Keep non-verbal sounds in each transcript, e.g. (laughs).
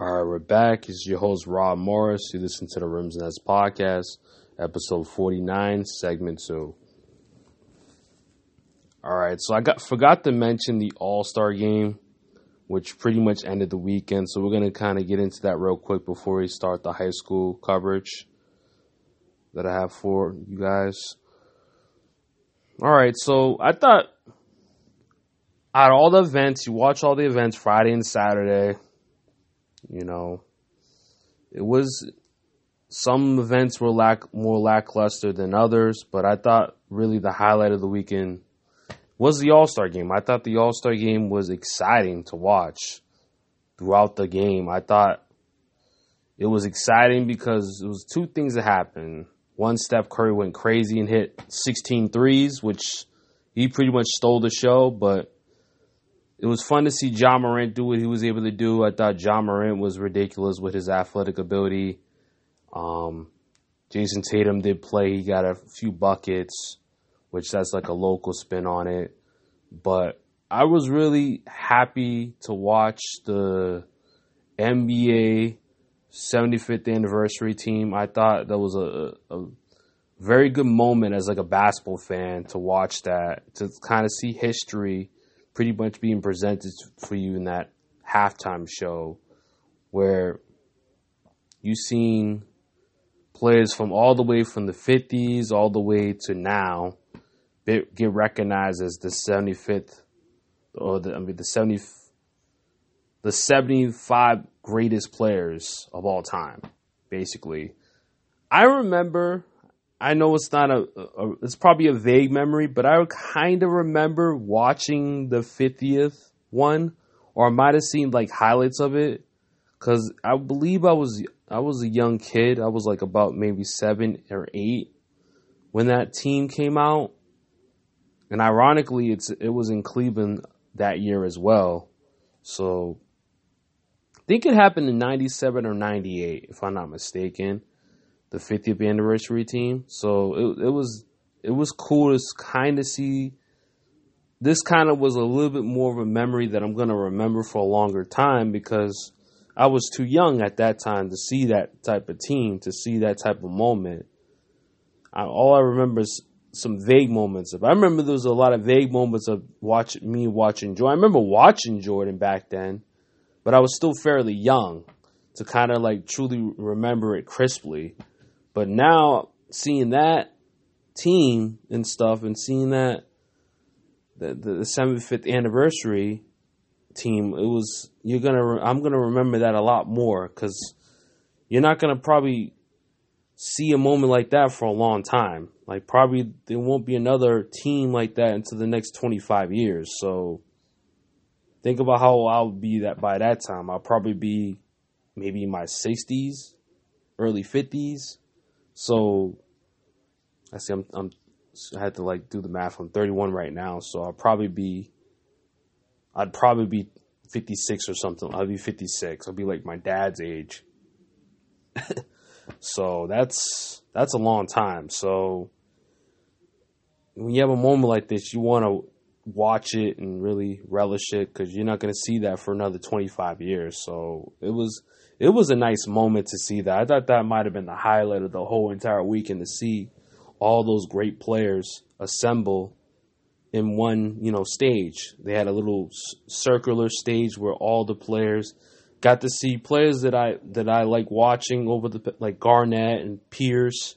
All right, we're back. It's your host, Rob Morris. You listen to the Rims and Nets podcast, episode 49, segment 2. All right, so I got forgot to mention the All Star game, which pretty much ended the weekend. So we're going to kind of get into that real quick before we start the high school coverage that I have for you guys. All right, so I thought of all the events, you watch all the events Friday and Saturday you know, it was some events were lack more lackluster than others, but I thought really the highlight of the weekend was the All Star game. I thought the All Star game was exciting to watch throughout the game. I thought it was exciting because it was two things that happened. One, Steph Curry went crazy and hit 16 threes, which he pretty much stole the show, but it was fun to see Ja Morant do what he was able to do. I thought Ja Morant was ridiculous with his athletic ability. Um, Jayson Tatum did play. He got a few buckets, which that's like a local spin on it. But I was really happy to watch the NBA 75th anniversary team. I thought that was a, a very good moment as like a basketball fan to watch that, to kind of see history pretty much being presented for you in that halftime show where you've seen players from all the way from the 50s all the way to now get recognized as the 75th or the I mean the 70 the 75 greatest players of all time basically. I remember I know it's not a, a, it's probably a vague memory, but I kind of remember watching the 50th one, or I might have seen like highlights of it, because I believe I was I was a young kid. I was like about maybe seven or eight when that team came out, and ironically, it's it was in Cleveland that year as well. So I think it happened in '97 or '98, if I'm not mistaken the 50th anniversary team. So it it was it was cool to kind of see. This kind of was a little bit more of a memory that I'm gonna remember for a longer time because I was too young at that time to see that type of team, to see that type of moment. I, all I remember is some vague moments of. I remember there was a lot of vague moments of watch me watching Jordan. I remember watching Jordan back then, but I was still fairly young to kind of like truly remember it crisply. But now seeing that team and stuff and seeing that the the, the 75th anniversary team, it was you're gonna I'm gonna remember that a lot more because you're not gonna probably see a moment like that for a long time. Like probably there won't be another team like that until the next 25 years. So think about how I'll be that by that time. I'll probably be maybe in my 60s, early 50s. So I see I'm, I'm I had to like do the math. I'm 31 right now, so I'll probably be I'd probably be 56 or something. I'll be 56. I'll be like my dad's age. (laughs) so that's that's a long time. So when you have a moment like this, you want to watch it and really relish it because you're not going to see that for another 25 years. So it was it was a nice moment to see that. I thought that might have been the highlight of the whole entire weekend to see all those great players assemble in one, you know, stage. They had a little circular stage where all the players got to see players that I that I like watching over the like Garnett and Pierce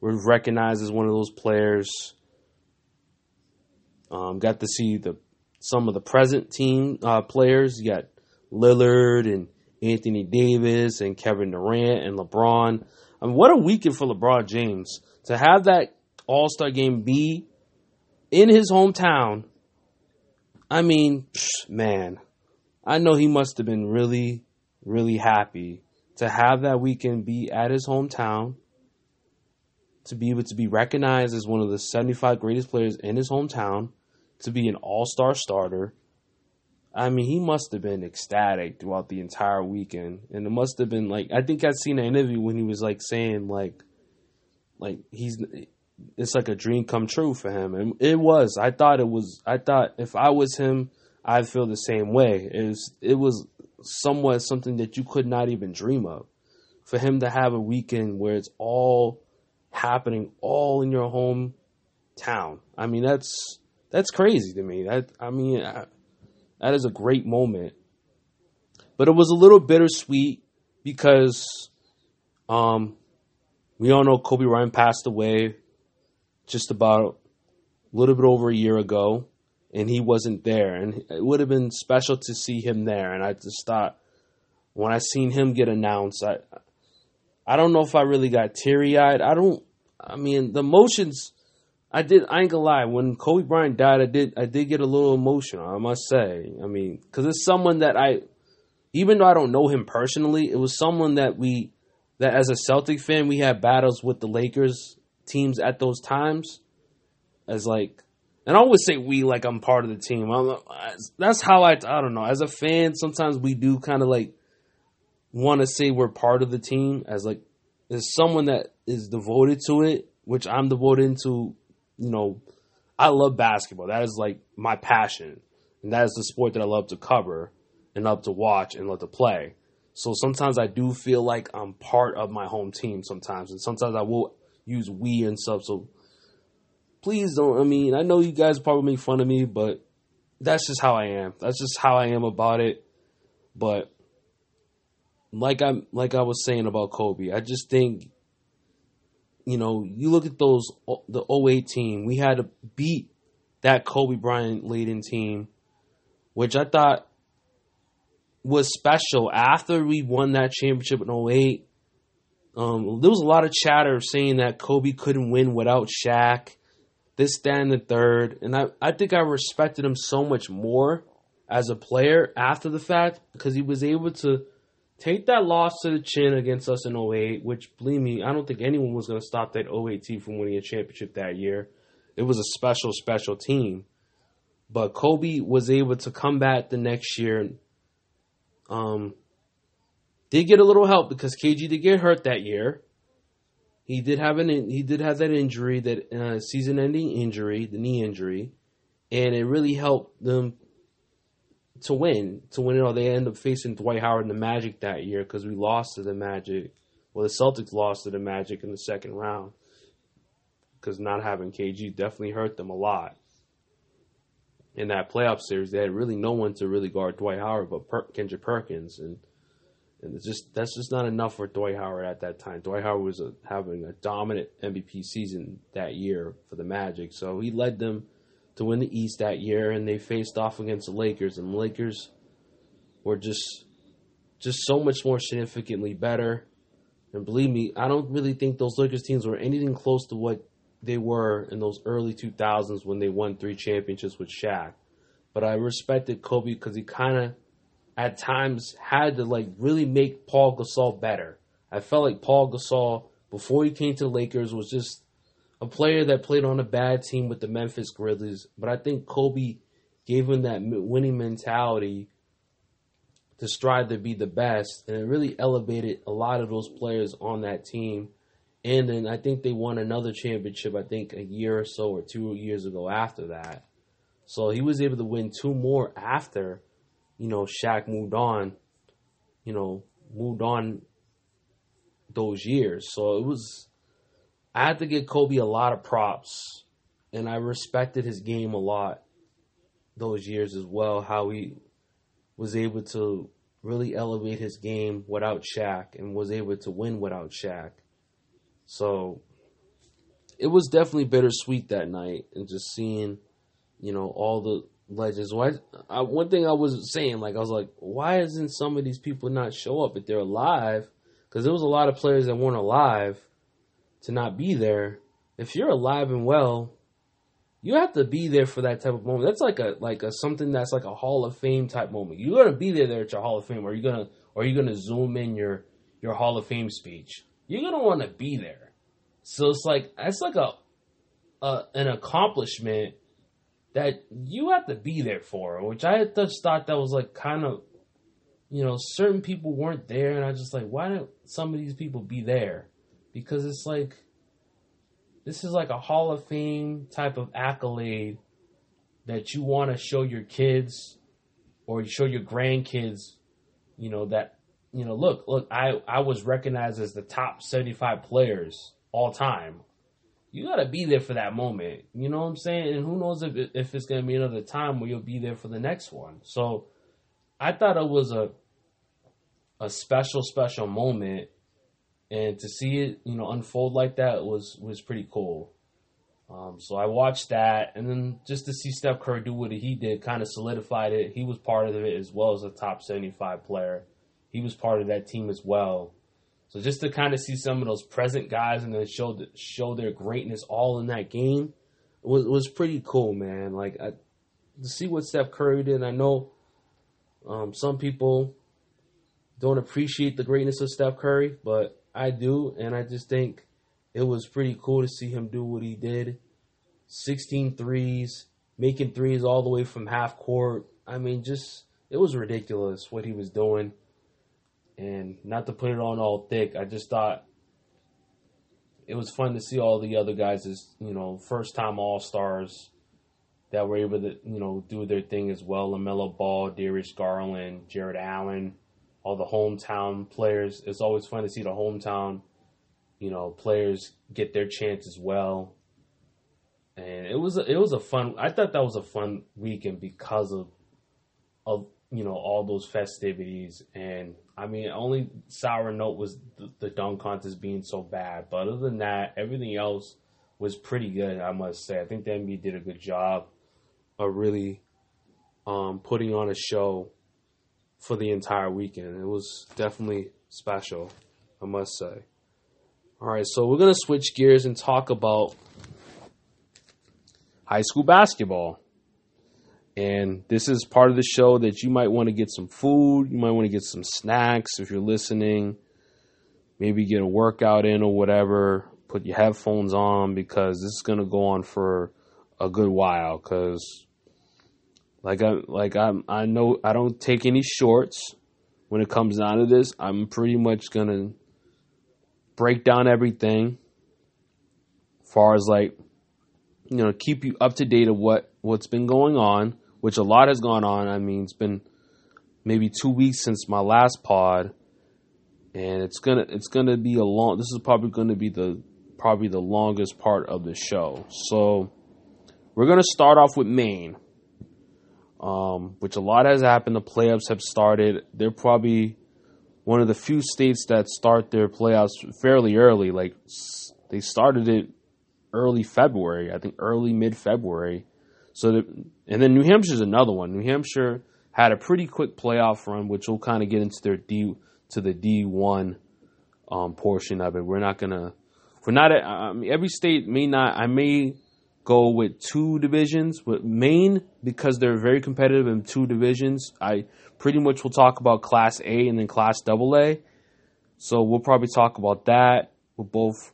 were recognized as one of those players. Um, got to see the some of the present team uh, players. You got Lillard and Anthony Davis and Kevin Durant and LeBron. I mean, what a weekend for LeBron James to have that All Star game be in his hometown. I mean, man, I know he must have been really, really happy to have that weekend be at his hometown, to be able to be recognized as one of the 75 greatest players in his hometown, to be an all star starter, I mean, he must have been ecstatic throughout the entire weekend, and it must have been like I think I'd seen an interview when he was like saying like, like he's it's like a dream come true for him, and it was. I thought it was. I thought if I was him, I'd feel the same way. It was. It was somewhat something that you could not even dream of. For him to have a weekend where it's all happening all in your hometown. I mean, that's that's crazy to me. That I mean, I, that is a great moment. But it was a little bittersweet because um, we all know Kobe Bryant passed away just about a little bit over a year ago, and he wasn't there. And it would have been special to see him there. And I just thought when I seen him get announced, I I don't know if I really got teary eyed. I don't. I mean, the emotions. I did. I ain't gonna lie. When Kobe Bryant died, I did. I did get a little emotional. I must say. I mean, because it's someone that I, even though I don't know him personally, it was someone that we, that as a Celtic fan, we had battles with the Lakers teams at those times, as like, and I always say we like I'm part of the team. I'm, that's how I. I don't know. As a fan, sometimes we do kind of like want to say we're part of the team as like as someone that is devoted to it, which I'm devoted to. You know, I love basketball. That is like my passion, and that is the sport that I love to cover and love to watch and love to play. So sometimes I do feel like I'm part of my home team sometimes, and sometimes I will use we and stuff. So please don't. I mean, I know you guys probably make fun of me, but that's just how I am. That's just how I am about it. But like I'm like I was saying about Kobe, I just think you know, you look at those the 08 team, we had to beat that Kobe Bryant laden team, which I thought was special after we won that championship in 08. Um, there was a lot of chatter saying that Kobe couldn't win without Shaq, this, that, and the third. And I, I think I respected him so much more as a player after the fact because he was able to take that loss to the chin against us in 08, which, believe me, I don't think anyone was going to stop that 08 team from winning a championship that year. It was a special, special team. But Kobe was able to come back the next year. Um, did get a little help because KG did get hurt that year. He did have an he did have that injury, that uh, season-ending injury, the knee injury, and it really helped them to win, to win it all. They end up facing Dwight Howard and the Magic that year because we lost to the Magic. Well, the Celtics lost to the Magic in the second round because not having KG definitely hurt them a lot. In that playoff series, they had really no one to really guard Dwight Howard but per- Kendrick Perkins, and and just that's just not enough for Dwight Howard at that time. Dwight Howard was a, having a dominant MVP season that year for the Magic, so he led them to win the East that year, and they faced off against the Lakers, and the Lakers were just just so much more significantly better. And believe me, I don't really think those Lakers teams were anything close to what they were in those early 2000s when they won three championships with Shaq. But I respected Kobe because he kind of, at times, had to like really make Paul Gasol better. I felt like Paul Gasol before he came to the Lakers was just a player that played on a bad team with the Memphis Grizzlies, but I think Kobe gave him that winning mentality to strive to be the best, and it really elevated a lot of those players on that team. And then I think they won another championship, I think a year or so or two years ago after that. So he was able to win two more after, you know, Shaq moved on, you know, moved on those years. So it was I had to give Kobe a lot of props, and I respected his game a lot those years as well. How he was able to really elevate his game without Shaq and was able to win without Shaq. So it was definitely bittersweet that night, and just seeing, you know, all the legends. Why? I, one thing I was saying, like I was like, why isn't some of these people not show up if they're alive? Because there was a lot of players that weren't alive to not be there, if you're alive and well, you have to be there for that type of moment. That's like a like a something that's like a Hall of Fame type moment. You're gonna be there there at your Hall of Fame, or you're gonna or you're gonna zoom in your your Hall of Fame speech. You're gonna want to be there. So it's like that's like a, a an accomplishment that you have to be there for, which I just thought that was like kind of, you know, certain people weren't there, and I just like, why don't some of these people be there? Because it's like this is like a Hall of Fame type of accolade that you want to show your kids or you show your grandkids you know that you know look look I I was recognized as the top 75 players all time. You got to be there for that moment. You know what I'm saying? And who knows if if it's going to be another time where you'll be there for the next one. So I thought it was a a special special moment and to see it, you know, unfold like that was was pretty cool. Um, so I watched that, and then just to see Steph Curry do what he did, kind of solidified it. He was part of it as well as a top seventy-five player. He was part of that team as well. So just to kind of see some of those present guys and then show show their greatness all in that game was was pretty cool, man. Like I, to see what Steph Curry did. I know um, some people don't appreciate the greatness of Steph Curry, but I do, and I just think it was pretty cool to see him do what he did. 16 threes, making threes all the way from half court. I mean, just it was ridiculous what he was doing. And not to put it on all thick, I just thought it was fun to see all the other guys as, you know, first time all stars that were able to, you know, do their thing as well. LaMelo Ball, Darius Garland, Jarrett Allen, all the hometown players. It's always fun to see the hometown, you know, players get their chance as well. And it was a, it was a fun. I thought that was a fun weekend because of of you know all those festivities. And I mean, only sour note was the, the dunk contest being so bad. But other than that, everything else was pretty good. I must say. I think the NBA did a good job of really um, putting on a show for the entire weekend. It was definitely special, I must say. All right, so we're going to switch gears and talk about high school basketball. And this is part of the show that you might want to get some food, you might want to get some snacks if you're listening, maybe get a workout in or whatever, put your headphones on because this is going to go on for a good while cuz like I like I I know I don't take any shorts when it comes down to this. I'm pretty much gonna break down everything. As far as like you know, keep you up to date of what what's been going on, which a lot has gone on. I mean, it's been maybe two weeks since my last pod, and it's gonna it's gonna be a long. This is probably to be the probably the longest part of the show. So we're gonna start off with Maine um, which a lot has happened. The playoffs have started. They're probably one of the few states that start their playoffs fairly early. Like they started it early February, I think early mid February. So, that, and then New Hampshire's another one. New Hampshire had a pretty quick playoff run, which will kind of get into their D to the D one um, portion of it. We're not gonna, we're not. Every state may not. I may go with two divisions. With Maine, because they're very competitive in two divisions, I pretty much will talk about Class A and then Class Double A. So we'll probably talk about that with both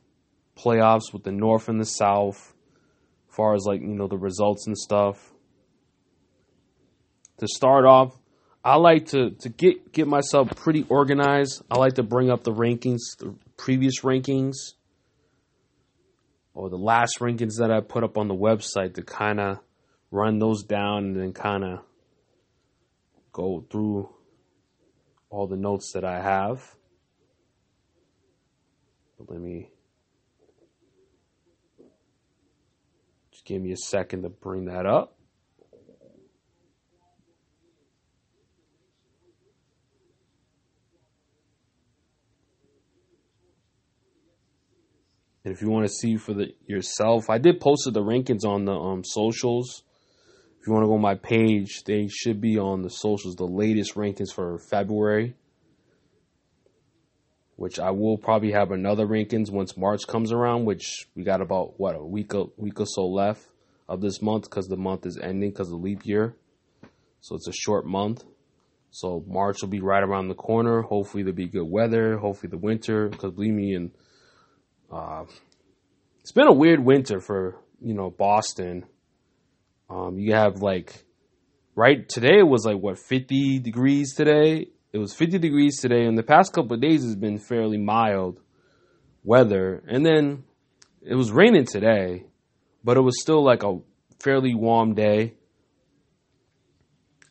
playoffs with the North and the South, as far as like you know the results and stuff. To start off, I like to to get get myself pretty organized. I like to bring up the rankings, the previous rankings or the last rankings that I put up on the website to kind of run those down and then kind of go through all the notes that I have. But let me just give me a second to bring that up. And if you want to see for the yourself, I did post the rankings on the um, socials. If you want to go on my page, they should be on the socials. The latest rankings for February, which I will probably have another rankings once March comes around. Which we got about what a week a week or so left of this month because the month is ending because of leap year. So it's a short month. So March will be right around the corner. Hopefully there'll be good weather. Hopefully the winter, because believe me, in uh, it's been a weird winter for you know Boston. Um, you have like right today it was like what 50 degrees today. It was 50 degrees today, and the past couple of days has been fairly mild weather. And then it was raining today, but it was still like a fairly warm day.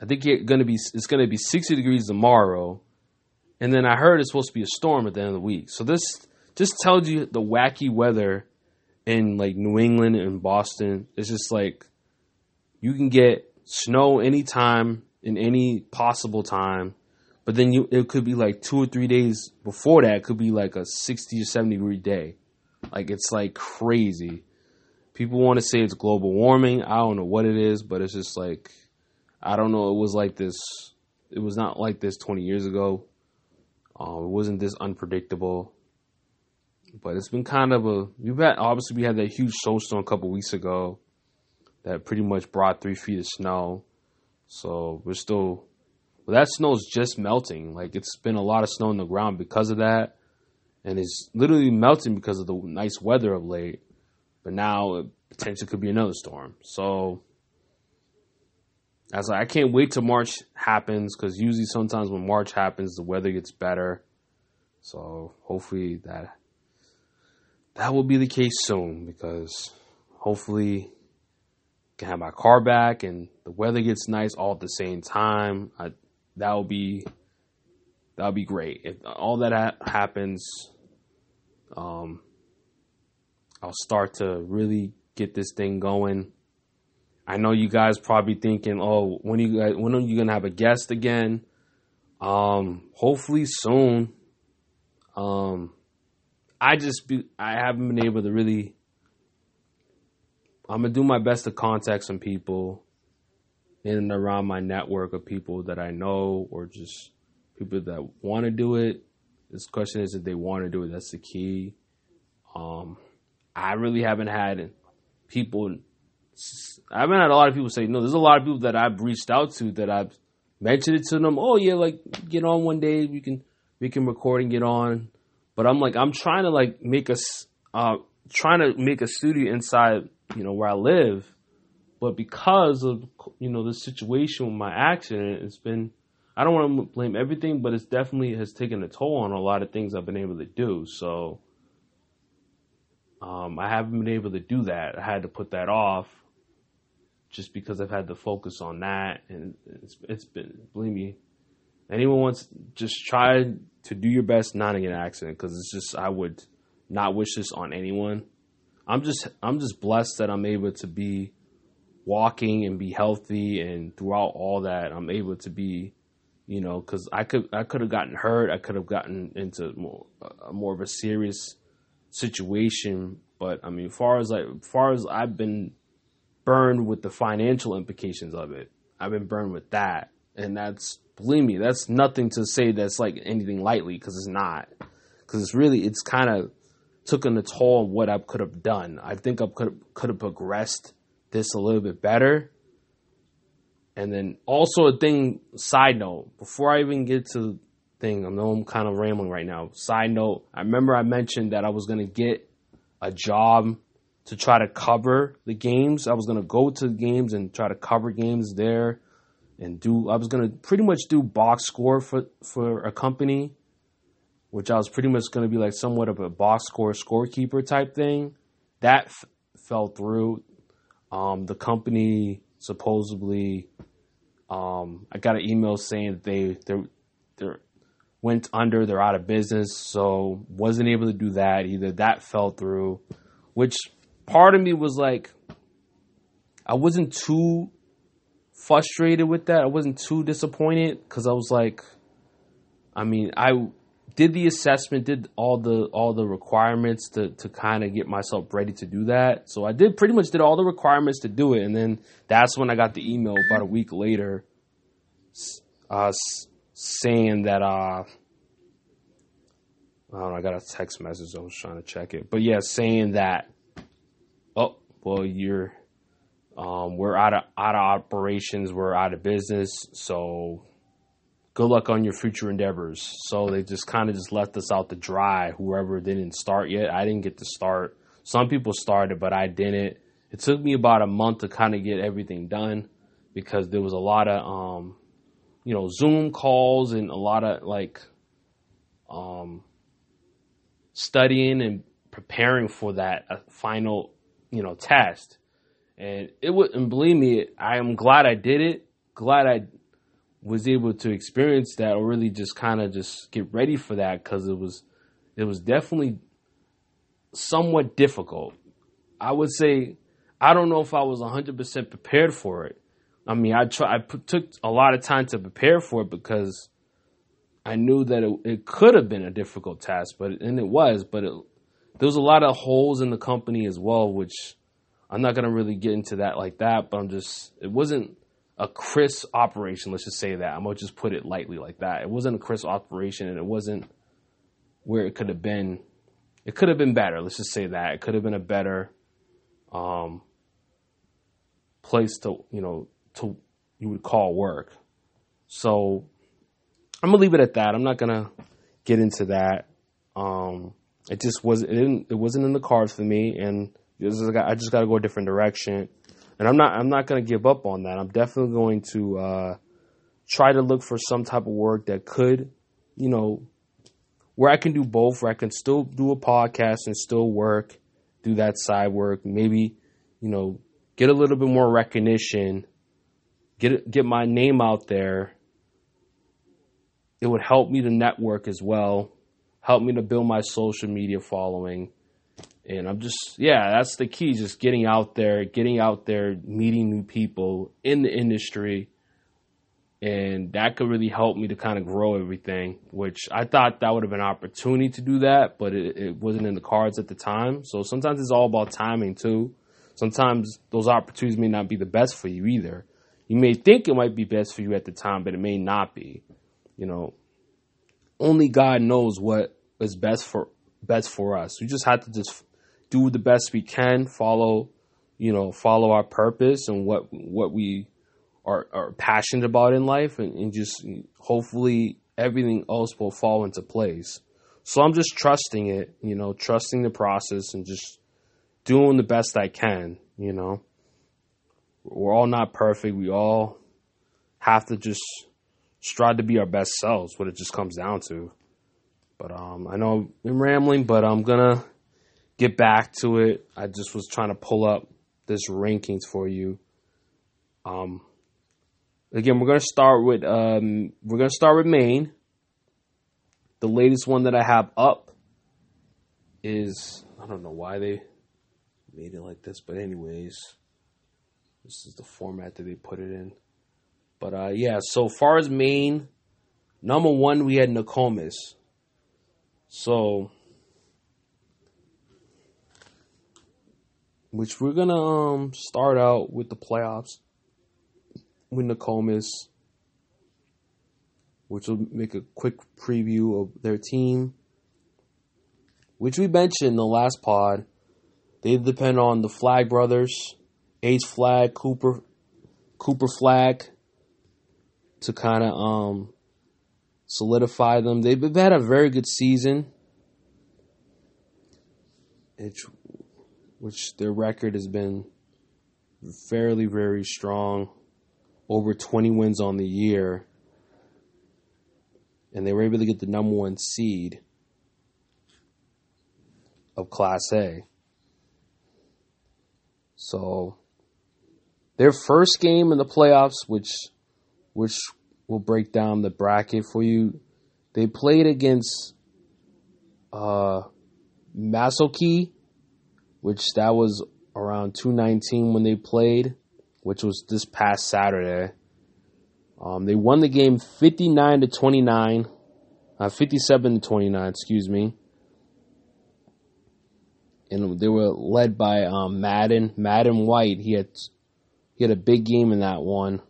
I think it's gonna be it's gonna be 60 degrees tomorrow, and then I heard it's supposed to be a storm at the end of the week. So this just tells you the wacky weather in like New England and Boston. It's just like you can get snow anytime in any possible time, but then you it could be like two or three days before that. It could be like a sixty or seventy degree day. Like it's like crazy. People want to say it's global warming. I don't know what it is, but it's just like I don't know. It was like this. It was not like this twenty years ago. Um, it wasn't this unpredictable, but it's been kind of a. We've had obviously we had that huge snowstorm a couple weeks ago, that pretty much brought three feet of snow. So we're still. Well, that snow is just melting. Like it's been a lot of snow on the ground because of that, and it's literally melting because of the nice weather of late. But now it potentially could be another storm. So I was like, I can't wait till March happens because usually sometimes when March happens, the weather gets better. So hopefully that that will be the case soon because hopefully I can have my car back and the weather gets nice all at the same time. I, that will be that will be great if all that ha- happens. Um, I'll start to really get this thing going I know you guys probably thinking, "Oh, when you guys, when are you gonna have a guest again?" Um, hopefully soon. Um, I just be, I haven't been able to really. I'm gonna do my best to contact some people in and around my network of people that I know or just people that want to do it. This question is if they want to do it. That's the key. Um, I really haven't had people I haven't had a lot of people say no. There's a lot of people that I've reached out to that I've mentioned it to them. Oh yeah, like get on one day. We can we can record and get on. But I'm like I'm trying to like make a, uh trying to make a studio inside you know where I live. But because of you know the situation with my accident, it's been I don't want to blame everything, but it's definitely has taken a toll on a lot of things I've been able to do. So um, I haven't been able to do that. I had to put that off just because I've had to focus on that, and it's it's been believe me, anyone wants just try to do your best not to get an accident because it's just I would not wish this on anyone. I'm just I'm just blessed that I'm able to be walking and be healthy, and throughout all that, I'm able to be, you know, because I could I could have gotten hurt, I could have gotten into more uh, more of a serious situation, but I mean, far as like far as I've been burned with the financial implications of it. I've been burned with that. And that's, believe me, that's nothing to say that's like anything lightly because it's not. Because it's really, it's kind of taken a toll of what I could have done. I think I could could have progressed this a little bit better. And then also a thing, side note, before I even get to thing, I know I'm kind of rambling right now. Side note, I remember I mentioned that I was gonna get a job to try to cover the games. I was gonna go to the games and try to cover games there, and do. I was gonna pretty much do box score for for a company, which I was pretty much gonna be like somewhat of a box score scorekeeper type thing. That f- fell through. Um, the company supposedly, um, I got an email saying that they they they went under. They're out of business, so wasn't able to do that either. That fell through, which part of me was like, I wasn't too frustrated with that. I wasn't too disappointed because I was like, I mean, I did the assessment, did all the all the requirements to to kind of get myself ready to do that. So I did pretty much did all the requirements to do it, and then that's when I got the email about a week later, uh, saying that uh. I don't know, I got a text message. I was trying to check it. But yeah, saying that oh, well, you're, um, we're out of out of operations, we're out of business, so good luck on your future endeavors. So they just kind of just left us out to dry. Whoever didn't start yet, I didn't get to start. Some people started, but I didn't. It took me about a month to kind of get everything done because there was a lot of, um, you know, Zoom calls and a lot of like, um, studying and preparing for that uh, final you know, test. And it would, and believe me, I am glad I did it. Glad I was able to experience that or really just kind of just get ready for that because it was it was definitely somewhat difficult. I would say I don't know if I was 100% prepared for it. I mean, I try, took a lot of time to prepare for it because I knew that it, it could have been a difficult task, but and it was, but it, there was a lot of holes in the company as well, which I'm not gonna really get into that like that. But I'm just, it wasn't a crisp operation. Let's just say that. I'm gonna just put it lightly like that. It wasn't a crisp operation, and it wasn't where it could have been. It could have been better. Let's just say that it could have been a better um, place to you know to you would call work. So I'm gonna leave it at that. I'm not gonna get into that. Um, it just wasn't. It. It wasn't in the cards for me, and I just got to go a different direction. And I'm not. I'm not gonna give up on that. I'm definitely going to uh, try to look for some type of work that could, you know, where I can do both. Where I can still do a podcast and still work, do that side work. Maybe, you know, get a little bit more recognition, get get my name out there. It would help me to network as well, help me to build my social media following. And I'm just, yeah, that's the key. Just getting out there, getting out there, meeting new people in the industry. And that could really help me to kind of grow everything, which I thought that would have been an opportunity to do that, but it, it wasn't in the cards at the time. So sometimes it's all about timing too sometimes those opportunities may not be the best for you either. You may think it might be best for you at the time, but it may not be. You know, only God knows what is best for best for us. We just have to just do the best we can, follow, you know, follow our purpose and what what we are, are passionate about in life, and, and just hopefully everything else will fall into place. So I'm just trusting it, you know, trusting the process and just doing the best I can, you know. We're all not perfect. We all have to just strive to be our best selves, what it just comes down to. But um, I know I'm rambling, but I'm gonna get back to it. I just was trying to pull up this rankings for you. Um, again, we're gonna start with um, we're gonna start with Maine. The latest one that I have up is I don't know why they made it like this. But anyways, this is the format that they put it in. But uh, yeah, so far as Maine, number one we had Nokomis. So, which we're gonna um, start out with the playoffs with Nokomis, which will make a quick preview of their team, which we mentioned in the last pod. They depend on the Flagg brothers, Ace Flagg, Cooper, Cooper Flagg, to kind of um, solidify them. They've had a very good season, which, which their record has been fairly very strong, over 20 wins on the year, and they were able to get the number one seed of Class A. So their first game in the playoffs, which which will break down the bracket for you, they played against uh, which that was around 219 when they played, which was this past Saturday. Um, they won the game 59 to 29, uh, 57 to 29, excuse me and they were led by um, Madden. Madden White, he had he had a big game in that one.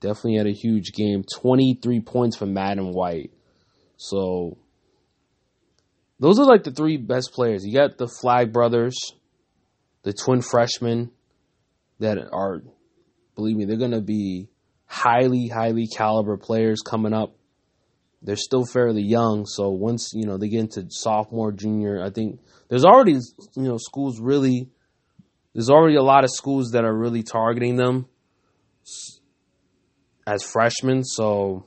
Definitely had a huge game. Twenty three points for Madden White. So those are like the three best players. You got the Flagg brothers, the twin freshmen that are, believe me, they're gonna be highly, highly caliber players coming up they're still fairly young. So once you know they get into sophomore, junior, I think there's already you know schools really. There's already a lot of schools that are really targeting them as freshmen. So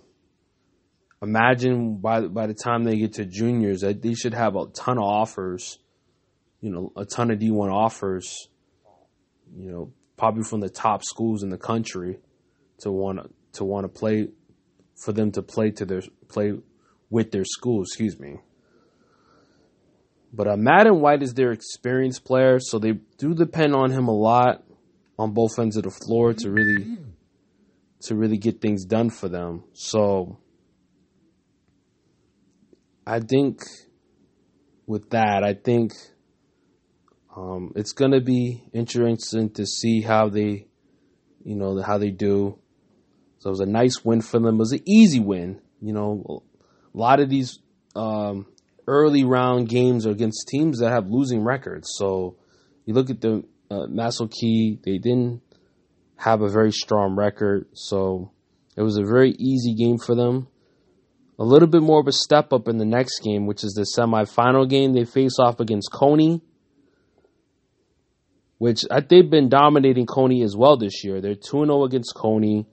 imagine by by the time they get to juniors, they should have a ton of offers. You know, a ton of D1 offers. You know, probably from the top schools in the country to want to want to play for them to play to their play with their school. Excuse me. But uh, Madden White is their experienced player, so they do depend on him a lot on both ends of the floor to really to really get things done for them. So I think with that, I think um, it's going to be interesting to see how they, you know, how they do. So it was a nice win for them. It was an easy win. You know, a lot of these um, early round games are against teams that have losing records. So you look at the uh, Key, they didn't have a very strong record. So it was a very easy game for them. A little bit more of a step up in the next game, which is the semifinal game. They face off against Cony which I, they've been dominating Cony as well this year. They're 2 0 against Cony.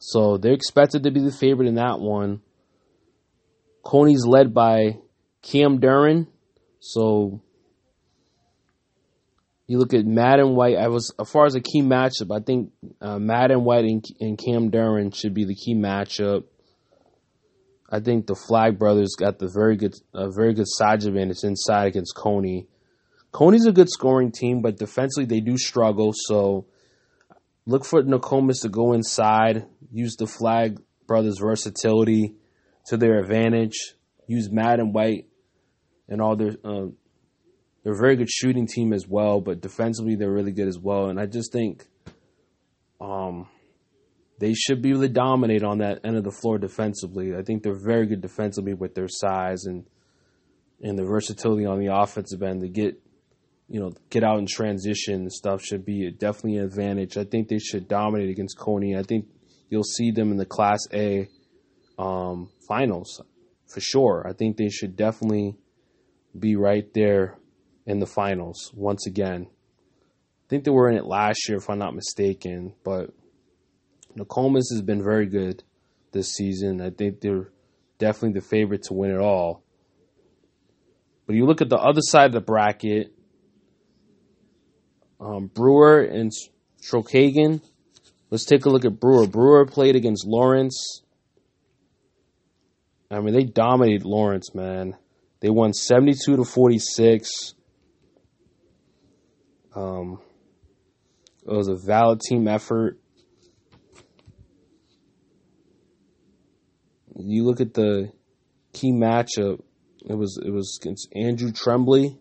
So they're expected to be the favorite in that one. Cony's led by Cam Duran. So you look at Madden White. I was as far as a key matchup. I think uh, and White and, and Cam Duran should be the key matchup. I think the Flagg brothers got the very good, a very good side advantage inside against Cony. Cony's a good scoring team, but defensively they do struggle. So look for Nokomis to go inside, use the Flagg brothers' versatility to their advantage, use Madden White and all their. Uh, they're a very good shooting team as well, but defensively they're really good as well. And I just think um, they should be able to dominate on that end of the floor defensively. I think they're very good defensively with their size and and the versatility on the offensive end to get you know, get out in transition and stuff should be definitely an advantage. I think they should dominate against Cony. I think you'll see them in the Class A um, finals for sure. I think they should definitely be right there in the finals once again. I think they were in it last year, if I'm not mistaken, but Nokomis has been very good this season. I think they're definitely the favorite to win it all. But you look at the other side of the bracket, um, Brewer and Skowhegan. Let's take a look at Brewer. Brewer played against Lawrence. I mean, they dominated Lawrence, man. They won 72 to 46. Um, it was a valid team effort. You look at the key matchup. It was it was Andrew Tremblay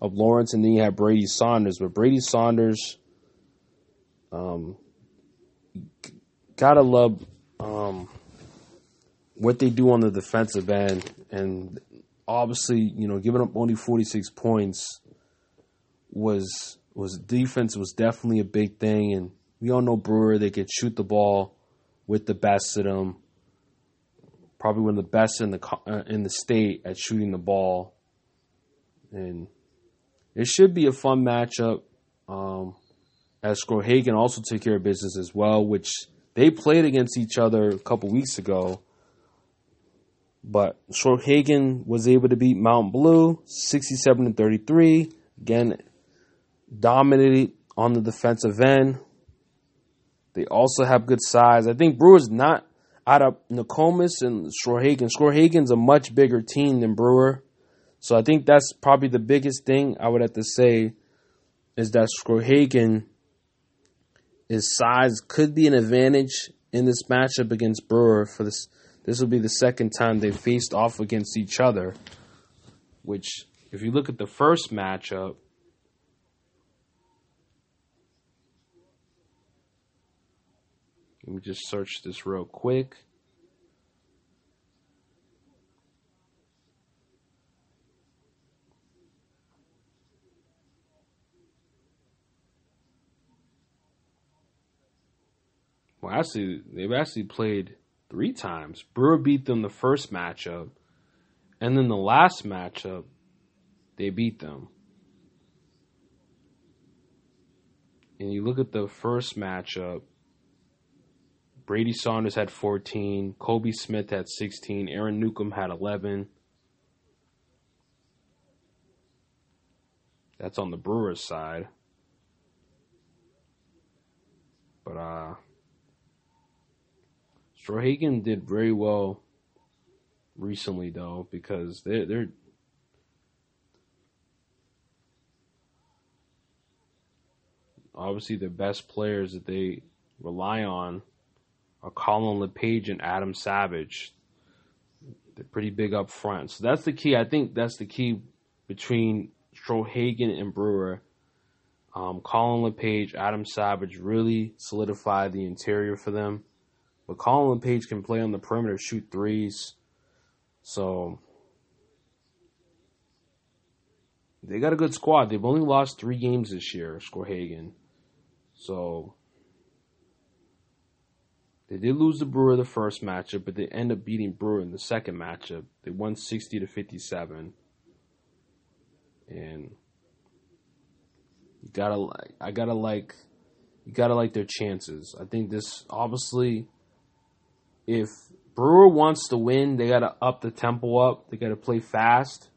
of Lawrence, and then you have Brady Saunders. But Brady Saunders, um, gotta love um, what they do on the defensive end, and obviously, you know, giving up only forty six points was was defense was definitely a big thing, and we all know Brewer they could shoot the ball with the best of them. Probably one of the best in the uh, in the state at shooting the ball, and it should be a fun matchup. Um, as Skowhegan also took care of business as well, which they played against each other a couple weeks ago. But Skowhegan was able to beat Mount Blue 67 to 33. Again, dominated on the defensive end. They also have good size. I think Brewer's not out of Nokomis and Skowhegan. Skowhegan's a much bigger team than Brewer. So I think that's probably the biggest thing I would have to say is that Skowhegan, his size could be an advantage in this matchup against Brewer. For this, this will be the second time they faced off against each other. Which, if you look at the first matchup, let me just search this real quick. Well, actually, they've actually played three times. Brewer beat them the first matchup, and then the last matchup, they beat them. And you look at the first matchup, Brady Saunders had 14, Kobe Smith had 16, Aaron Newcomb had 11. That's on the Brewers side. But uh Skowhegan did very well recently though because they're they're obviously the best players that they rely on Colin LePage and Adam Savage. They're pretty big up front. So that's the key. I think that's the key between Skowhegan and Brewer. Um, Colin LePage, Adam Savage really solidified the interior for them. But Colin LePage can play on the perimeter, shoot threes. So they got a good squad. They've only lost three games this year, Skowhegan. So they did lose the Brewer the first matchup, but they end up beating Brewer in the second matchup. They won 60 to 57. And you gotta like, I gotta like, you gotta like their chances. I think this obviously, if Brewer wants to win, they gotta up the tempo up. They gotta play fast.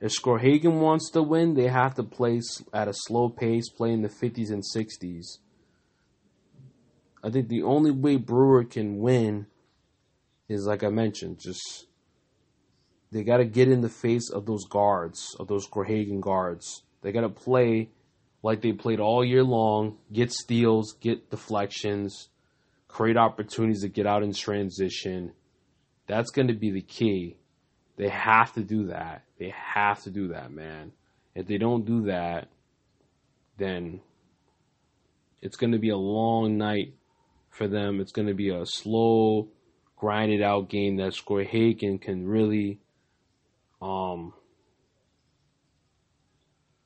If Skowhegan wants to win, they have to play at a slow pace, play in the 50s and 60s. I think the only way Brewer can win is like I mentioned, just they got to get in the face of those guards, of those Skowhegan guards. They got to play like they played all year long, get steals, get deflections, create opportunities to get out in transition. That's going to be the key. They have to do that. They have to do that, man. If they don't do that, then it's going to be a long night for them. It's going to be a slow, grinded out game that Skowhegan can really, um,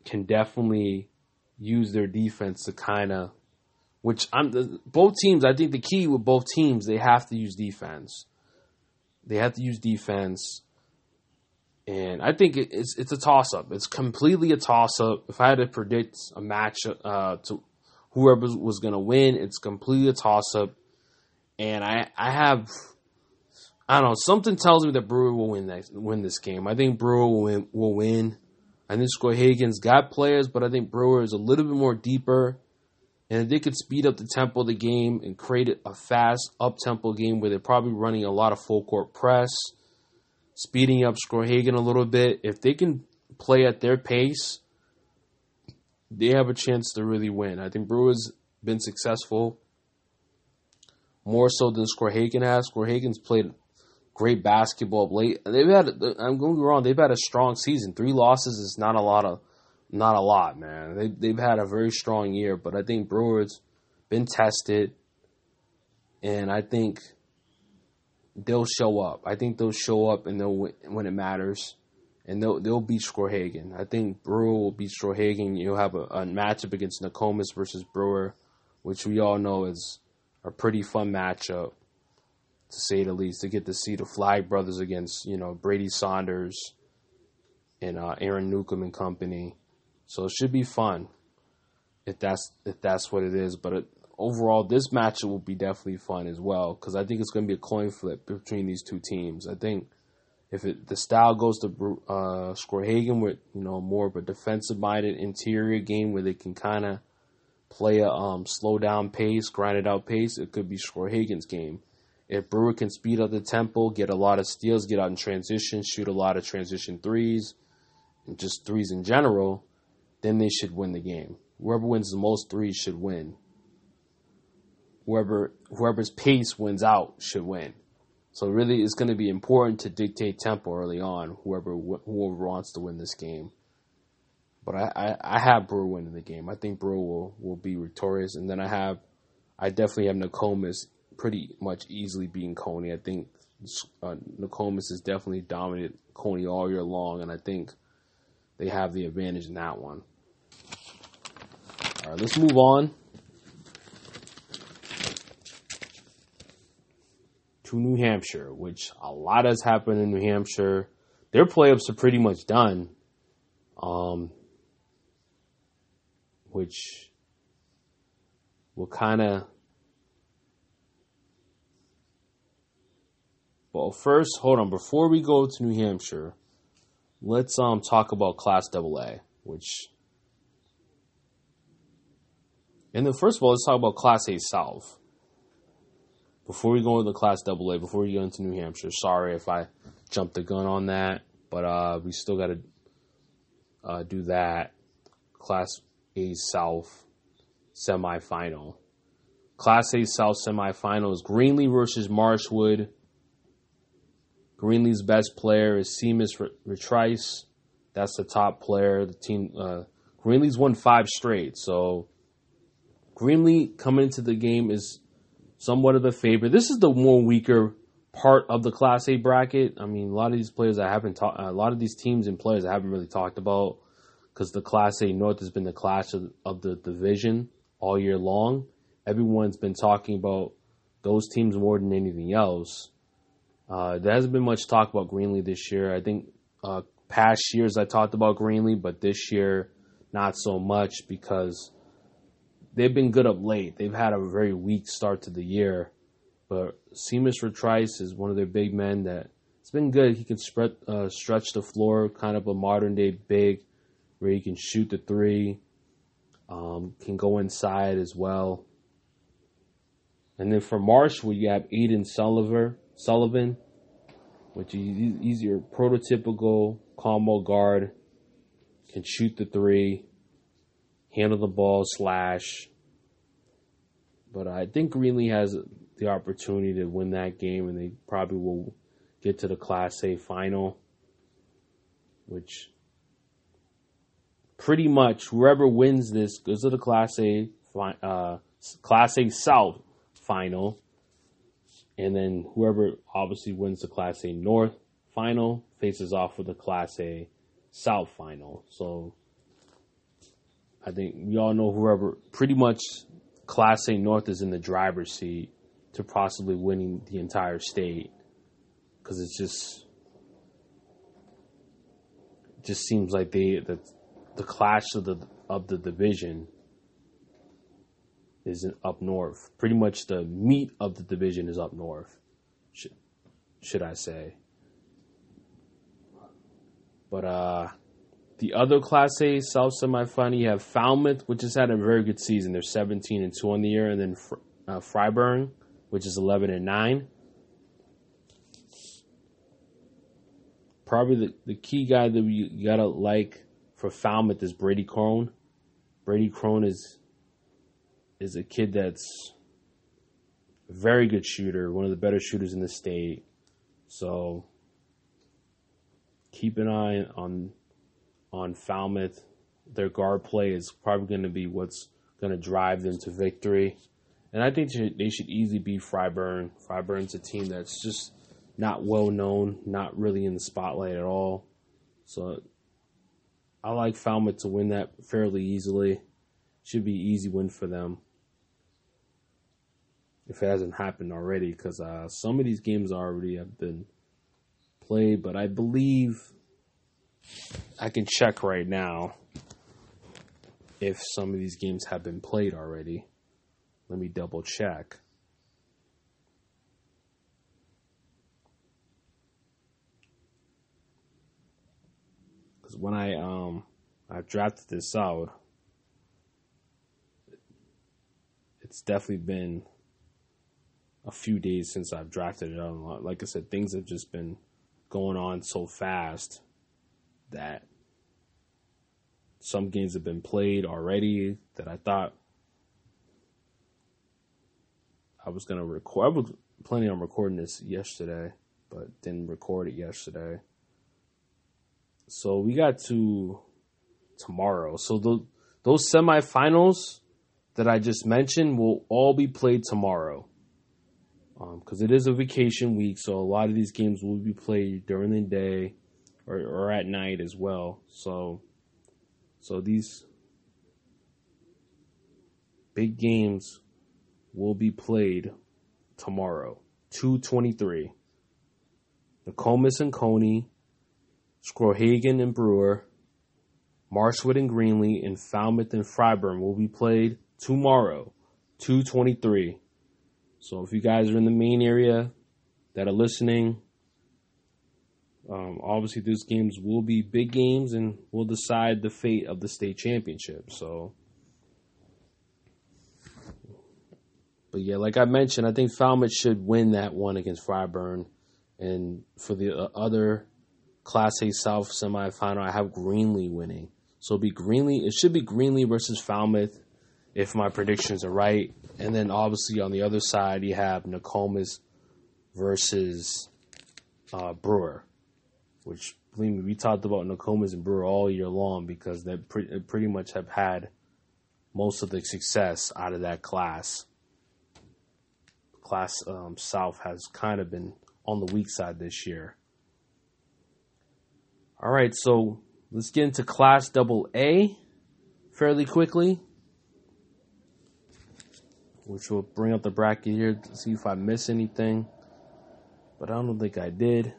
can definitely use their defense to kind of, which I'm the, both teams. I think the key with both teams, they have to use defense. They have to use defense and I think it's it's a toss up. It's completely a toss up. If I had to predict a match uh, to whoever was going to win, it's completely a toss up. And I I have I don't know something tells me that Brewer will win next, win this game. I think Brewer will win. Will win. I think Skowhegan's got players, but I think Brewer is a little bit more deeper. And if they could speed up the tempo of the game and create a fast up tempo game where they're probably running a lot of full court press speeding up Skowhegan a little bit. If they can play at their pace, they have a chance to really win. I think Brewers been successful more so than Skowhegan has. Skowhegan's played great basketball late. They've had I'm going wrong. They've had a strong season. Three losses is not a lot of not a lot, man. They they've had a very strong year, but I think Brewers been tested, and I think they'll show up. I think they'll show up and they'll when it matters, and they'll they'll beat Skowhegan. I think Brewer will beat Skowhegan. You'll have a, a matchup against Nokomis versus Brewer, which we all know is a pretty fun matchup, to say the least. To get to see the Flagg brothers against you know Brady Saunders and uh, Aaron Newcomb and company, so it should be fun. If that's if that's what it is, but it, overall, this matchup will be definitely fun as well because I think it's going to be a coin flip between these two teams. I think if it, the style goes to uh, Skowhegan with you know more of a defensive minded interior game where they can kind of play a um, slow down pace, grind it out pace, it could be Skowhegan's game. If Brewer can speed up the tempo, get a lot of steals, get out in transition, shoot a lot of transition threes, and just threes in general, then they should win the game. Whoever wins the most threes should win whoever whoever's pace wins out should win. So really, it's going to be important to dictate tempo early on. Whoever whoever wants to win this game. But I, I, I have Brewer winning the game. I think Brewer will, will be victorious, and then I have I definitely have Nokomis pretty much easily beating Cony. I think uh, Nokomis is definitely dominated Cony all year long, and I think they have the advantage in that one. All right, let's move on. To New Hampshire, which a lot has happened in New Hampshire. Their playoffs are pretty much done. Um, which will kind of. Well, first, hold on. Before we go to New Hampshire, let's um talk about Class AA, which And then first of all, let's talk about Class A South. Before we go into Class AA, before we go into New Hampshire, sorry if I jumped the gun on that, but uh, we still got to uh, do that. Class A South semifinal. Class A South semifinal is Greenlee versus Marshwood. Greenlee's best player is Seamus Retrice. That's the top player. The team uh, Greenlee's won five straight, so Greenlee coming into the game is somewhat of a favorite. This is the more weaker part of the Class A bracket. I mean, a lot of these players I haven't talked, a lot of these teams and players I haven't really talked about because the Class A North has been the clash of, of the division all year long. Everyone's been talking about those teams more than anything else. Uh, there hasn't been much talk about Greenlee this year. I think uh, past years I talked about Greenlee, but this year not so much because they've been good up late. They've had a very weak start to the year, but Seamus Retrice is one of their big men that it's been good. He can spread, uh, stretch the floor, kind of a modern day big, where he can shoot the three, um, can go inside as well. And then for Marshwood, you have Aiden Sullivan, Sullivan, which is he's your prototypical combo guard, can shoot the three, handle the ball, slash. But I think Greenlee has the opportunity to win that game, and they probably will get to the Class A final, which pretty much whoever wins this goes to the Class A uh, Class A South final, and then whoever obviously wins the Class A North final faces off with the Class A South final. So I think we all know whoever pretty much Class A North is in the driver's seat to possibly winning the entire state because it's just just seems like they the the clash of the of the division is up north. Pretty much the meat of the division is up north. Should, should I say? But uh the other Class A South semifinal, you have Falmouth, which has had a very good season. They're 17 and 2 on the year, and then uh, Fryeburg, which is 11 and 9. Probably the, the key guy that you gotta like for Falmouth is Brady Crone. Brady Crone is is a kid that's a very good shooter, one of the better shooters in the state. So keep an eye on on Falmouth. Their guard play is probably going to be what's going to drive them to victory. And I think they should easily beat Fryeburg. Fryeburg's a team that's just not well known, not really in the spotlight at all. So I like Falmouth to win that fairly easily. Should be easy win for them. If it hasn't happened already, because uh, some of these games already have been played, but I believe I can check right now if some of these games have been played already. Let me double check. Because when I um I drafted this out, it's definitely been a few days since I've drafted it out. Like I said, things have just been going on so fast that some games have been played already that I thought I was gonna record. I was planning on recording this yesterday, but didn't record it yesterday. So we got to tomorrow. So the, those semifinals that I just mentioned will all be played tomorrow. Because um, it is a vacation week, so a lot of these games will be played during the day or, or at night as well. So, so these big games will be played tomorrow, 223. Nokomis and Cony, Skowhegan and Brewer, Marshwood and Greenlee, and Falmouth and Fryeburg will be played tomorrow, 223. So if you guys are in the Maine area that are listening, um, obviously, these games will be big games and will decide the fate of the state championship. So, but yeah, like I mentioned, I think Falmouth should win that one against Fryeburg. And for the uh, other Class A South semifinal, I have Greenlee winning. So be Greenlee. It should be Greenlee versus Falmouth if my predictions are right. And then obviously on the other side, you have Nokomis versus uh, Brewer, which believe me, we talked about Nokomis and Brewer all year long because they pre- pretty much have had most of the success out of that class. Class um, South has kind of been on the weak side this year. All right, so let's get into Class Double A fairly quickly, which will bring up the bracket here to see if I miss anything. But I don't think I did.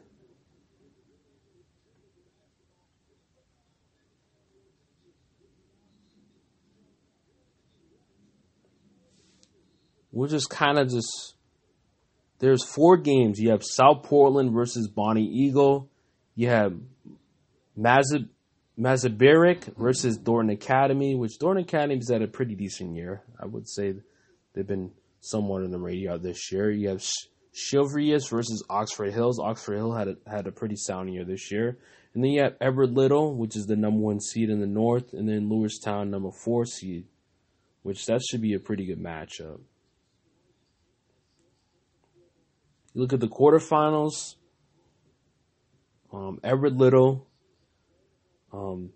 We're just kind of just there's four games. You have South Portland versus Bonnie Eagle. You have Mazab Massabesic versus Thornton Academy, which Thornton Academy's had a pretty decent year. I would say they've been somewhat on the radar this year. You have Cheverus versus Oxford Hills. Oxford Hill had a, had a pretty sound year this year. And then you have Edward Little, which is the number one seed in the North, and then Lewiston, number four seed, which that should be a pretty good matchup. You look at the quarterfinals. Um, Edward Little um,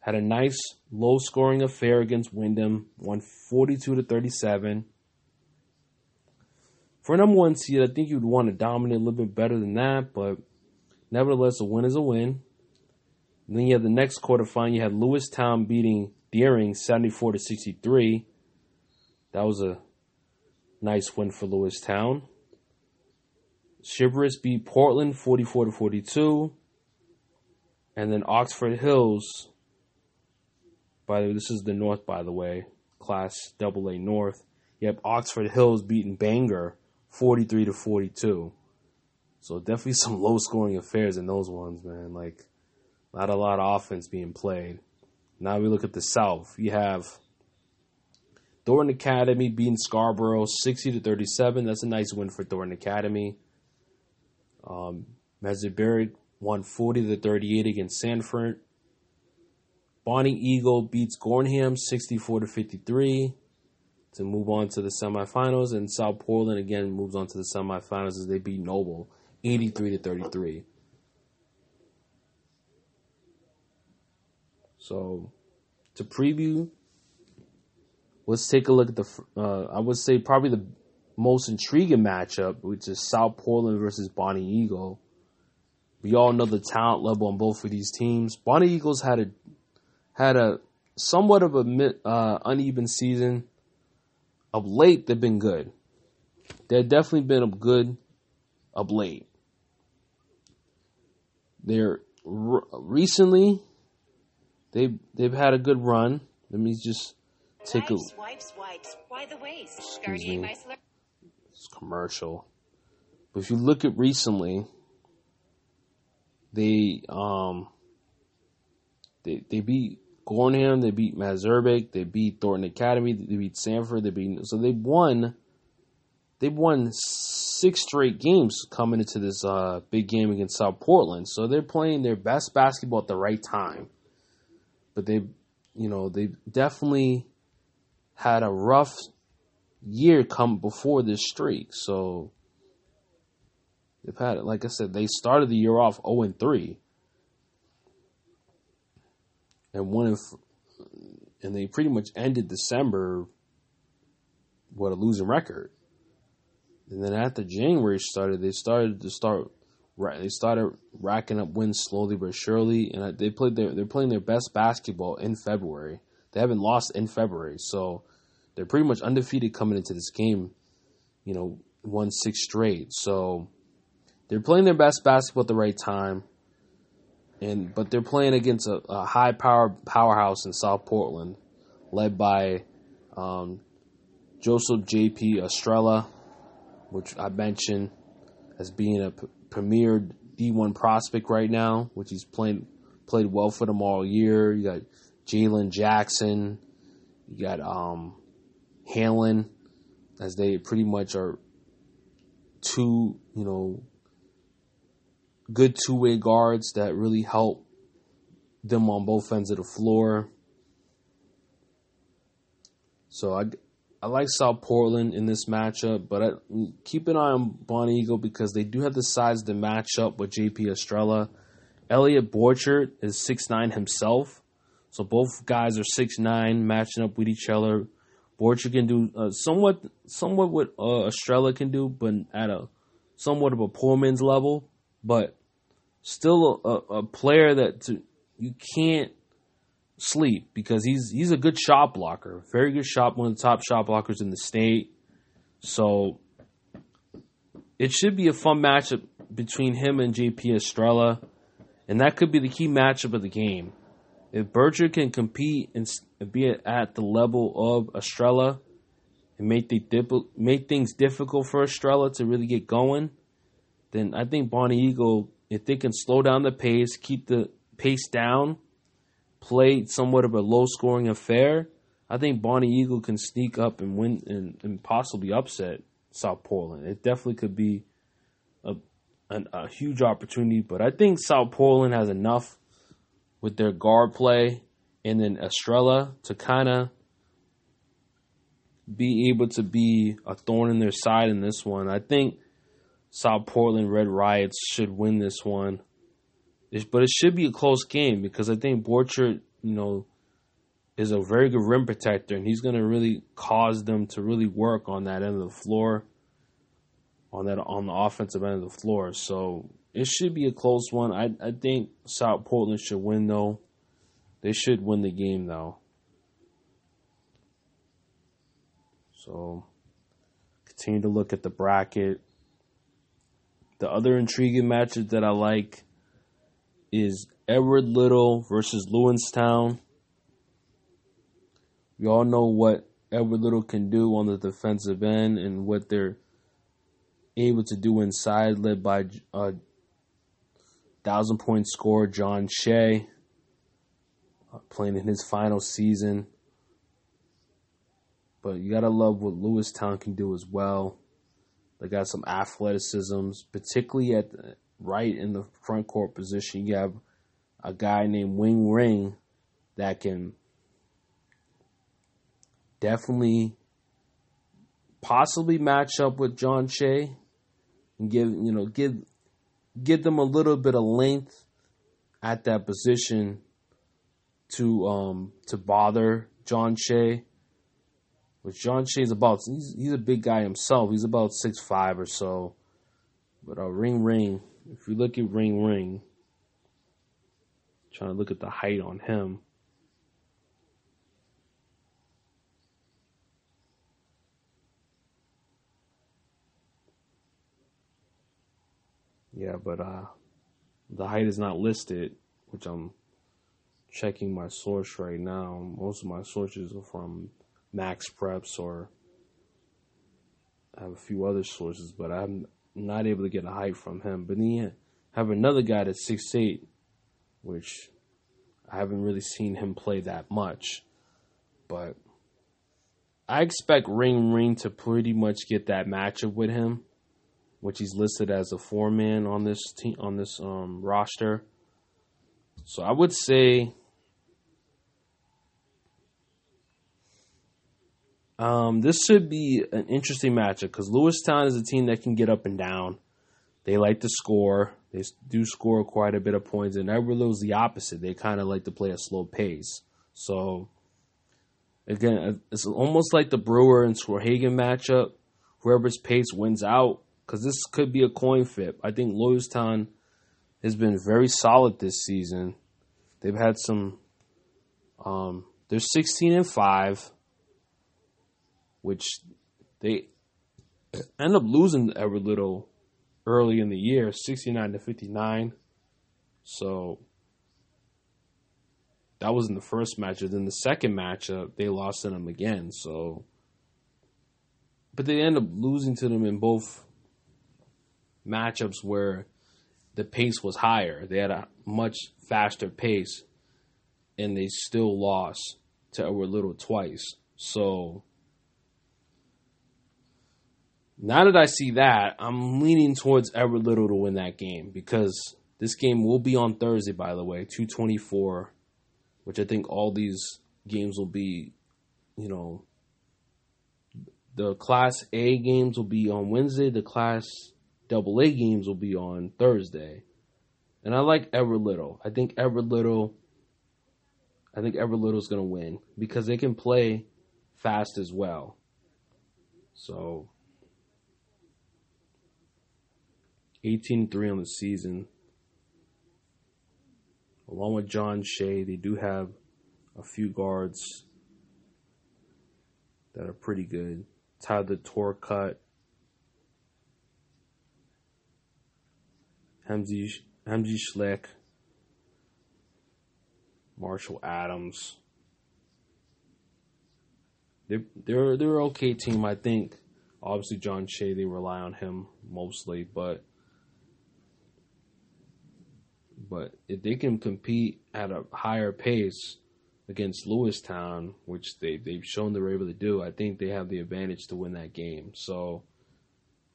had a nice low scoring affair against Windham, won 42 to 37. For a number one seed, I think you'd want to dominate a little bit better than that, but nevertheless, a win is a win. And then you have the next quarterfinal. You had Lewiston beating Deering 74 to 63. That was a nice win for Lewiston. Cheverus beat Portland 44 to 42. And then Oxford Hills, by the way, this is the North, by the way, Class AA North. You have Oxford Hills beating Bangor 43 to 42. So definitely (laughs) some low scoring affairs in those ones, man. Like not a lot of offense being played. Now we look at the South. You have Thornton Academy beating Scarborough 60 to 37. That's a nice win for Thornton Academy. Um, Massabesic won 40 to 38 against Sanford. Bonnie Eagle beats Gorham 64 to 53 to move on to the semifinals, and South Portland again moves on to the semifinals as they beat Noble 83 to 33. So, to preview, let's take a look at the. Uh, I would say probably the most intriguing matchup, which is South Portland versus Bonnie Eagle. We all know the talent level on both of these teams. Bonnie Eagles had a had a somewhat of a uh, uneven season. Of late, they've been good. They've definitely been a good of late. They're recently they they've had a good run. Let me just take a. Wipes, wipes, Why the waste? Excuse me commercial. But if you look at recently, they um they they beat Gorham, they beat Massabesic, they beat Thornton Academy, they beat Sanford, they beat so they won they won six straight games coming into this uh, big game against South Portland. So they're playing their best basketball at the right time. But they you know, they definitely had a rough year come before this streak. So they've had it. Like I said, they started the year off 0 and 3. And one of, and they pretty much ended December what a losing record. And then after January started, they started to start. Right. They started racking up wins slowly but surely, and they played their. They're playing their best basketball in February. They haven't lost in February, so they're pretty much undefeated coming into this game. You know, won six straight. So they're playing their best basketball at the right time. And but they're playing against a, a high power powerhouse in South Portland, led by um, Joseph J.P. Estrella, which I mentioned as being a p- premier D1 prospect right now, which he's playing played well for them all year. You got Jalen Jackson, you got um, Hanlon, as they pretty much are two, you know, good two way guards that really help them on both ends of the floor. So I, I like South Portland in this matchup, but I, keep an eye on Bonnie Eagle because they do have the size to match up with JP Estrella. Elliot Borchert is six nine himself, so both guys are six nine matching up with each other. Borchert can do uh, somewhat somewhat what uh, Estrella can do, but at a somewhat of a poor man's level, but still a, a player that to, you can't sleep because he's he's a good shot blocker, very good shot, one of the top shot blockers in the state. So it should be a fun matchup between him and JP Estrella, and that could be the key matchup of the game. If Berger can compete and be at the level of Estrella and make the make things difficult for Estrella to really get going, then I think Bonnie Eagle, if they can slow down the pace, keep the pace down, play somewhat of a low scoring affair, I think Bonnie Eagle can sneak up and win and, and possibly upset South Portland. It definitely could be a, an, a huge opportunity, but I think South Portland has enough with their guard play and then Estrella to kind of be able to be a thorn in their side in this one. I think South Portland Red Riots should win this one but it should be a close game because I think Borchert, you know, is a very good rim protector, and he's going to really cause them to really work on that end of the floor, on that on the offensive end of the floor. So it should be a close one. I I think South Portland should win though. They should win the game though. So continue to look at the bracket. The other intriguing matches that I like is Edward Little versus Lewistown. We all know what Edward Little can do on the defensive end and what they're able to do inside, led by uh, thousand point scorer John Shea, uh, playing in his final season. But you gotta love what Lewiston can do as well. They got some athleticisms, particularly at the, right in the front court position. You have a guy named Wing Ring that can definitely possibly match up with John Shea and give you know give give them a little bit of length at that position to um to bother John Shea. Which John Shea is about he's he's a big guy himself. He's about six five or so. But uh, Ring Ring if you look at Ring Ring, trying to look at the height on him. Yeah, but uh, the height is not listed, which I'm checking my source right now. Most of my sources are from MaxPreps or I have a few other sources, but I'm not able to get a height from him. But then you have another guy that's six eight, which I haven't really seen him play that much. But I expect Ring Ring to pretty much get that matchup with him, which he's listed as a four man on this team on this um, roster. So I would say Um, this should be an interesting matchup because Lewiston is a team that can get up and down. They like to score. They do score quite a bit of points, and Everlo's the opposite. They kind of like to play a slow pace. So, again, it's almost like the Brewer and Skowhegan matchup. Whoever's pace wins out because this could be a coin flip. I think Lewiston has been very solid this season. They've had some. Um, they're sixteen and five which they end up losing every little early in the year, 69 to 59. So that was in the first matchup. Then the second matchup, they lost to them again. So, but they end up losing to them in both matchups where the pace was higher. They had a much faster pace, and they still lost to Edward Little twice. So now that I see that, I'm leaning towards Edward Little to win that game because this game will be on Thursday, by the way, 224, which I think all these games will be, you know, the Class A games will be on Wednesday, the Class Double A games will be on Thursday. And I like Ever Little. I think Ever Little I think Edward Little's to win because they can play fast as well. So 18 3 on the season. Along with John Shea, they do have a few guards that are pretty good. Tyler Turcotte, Hemsey, Hemsey Schlick, Marshall Adams. They're, they're, they're okay team, I think. Obviously, John Shea, they rely on him mostly, but but if they can compete at a higher pace against Lewiston, which they, they've shown they're able to do, I think they have the advantage to win that game. So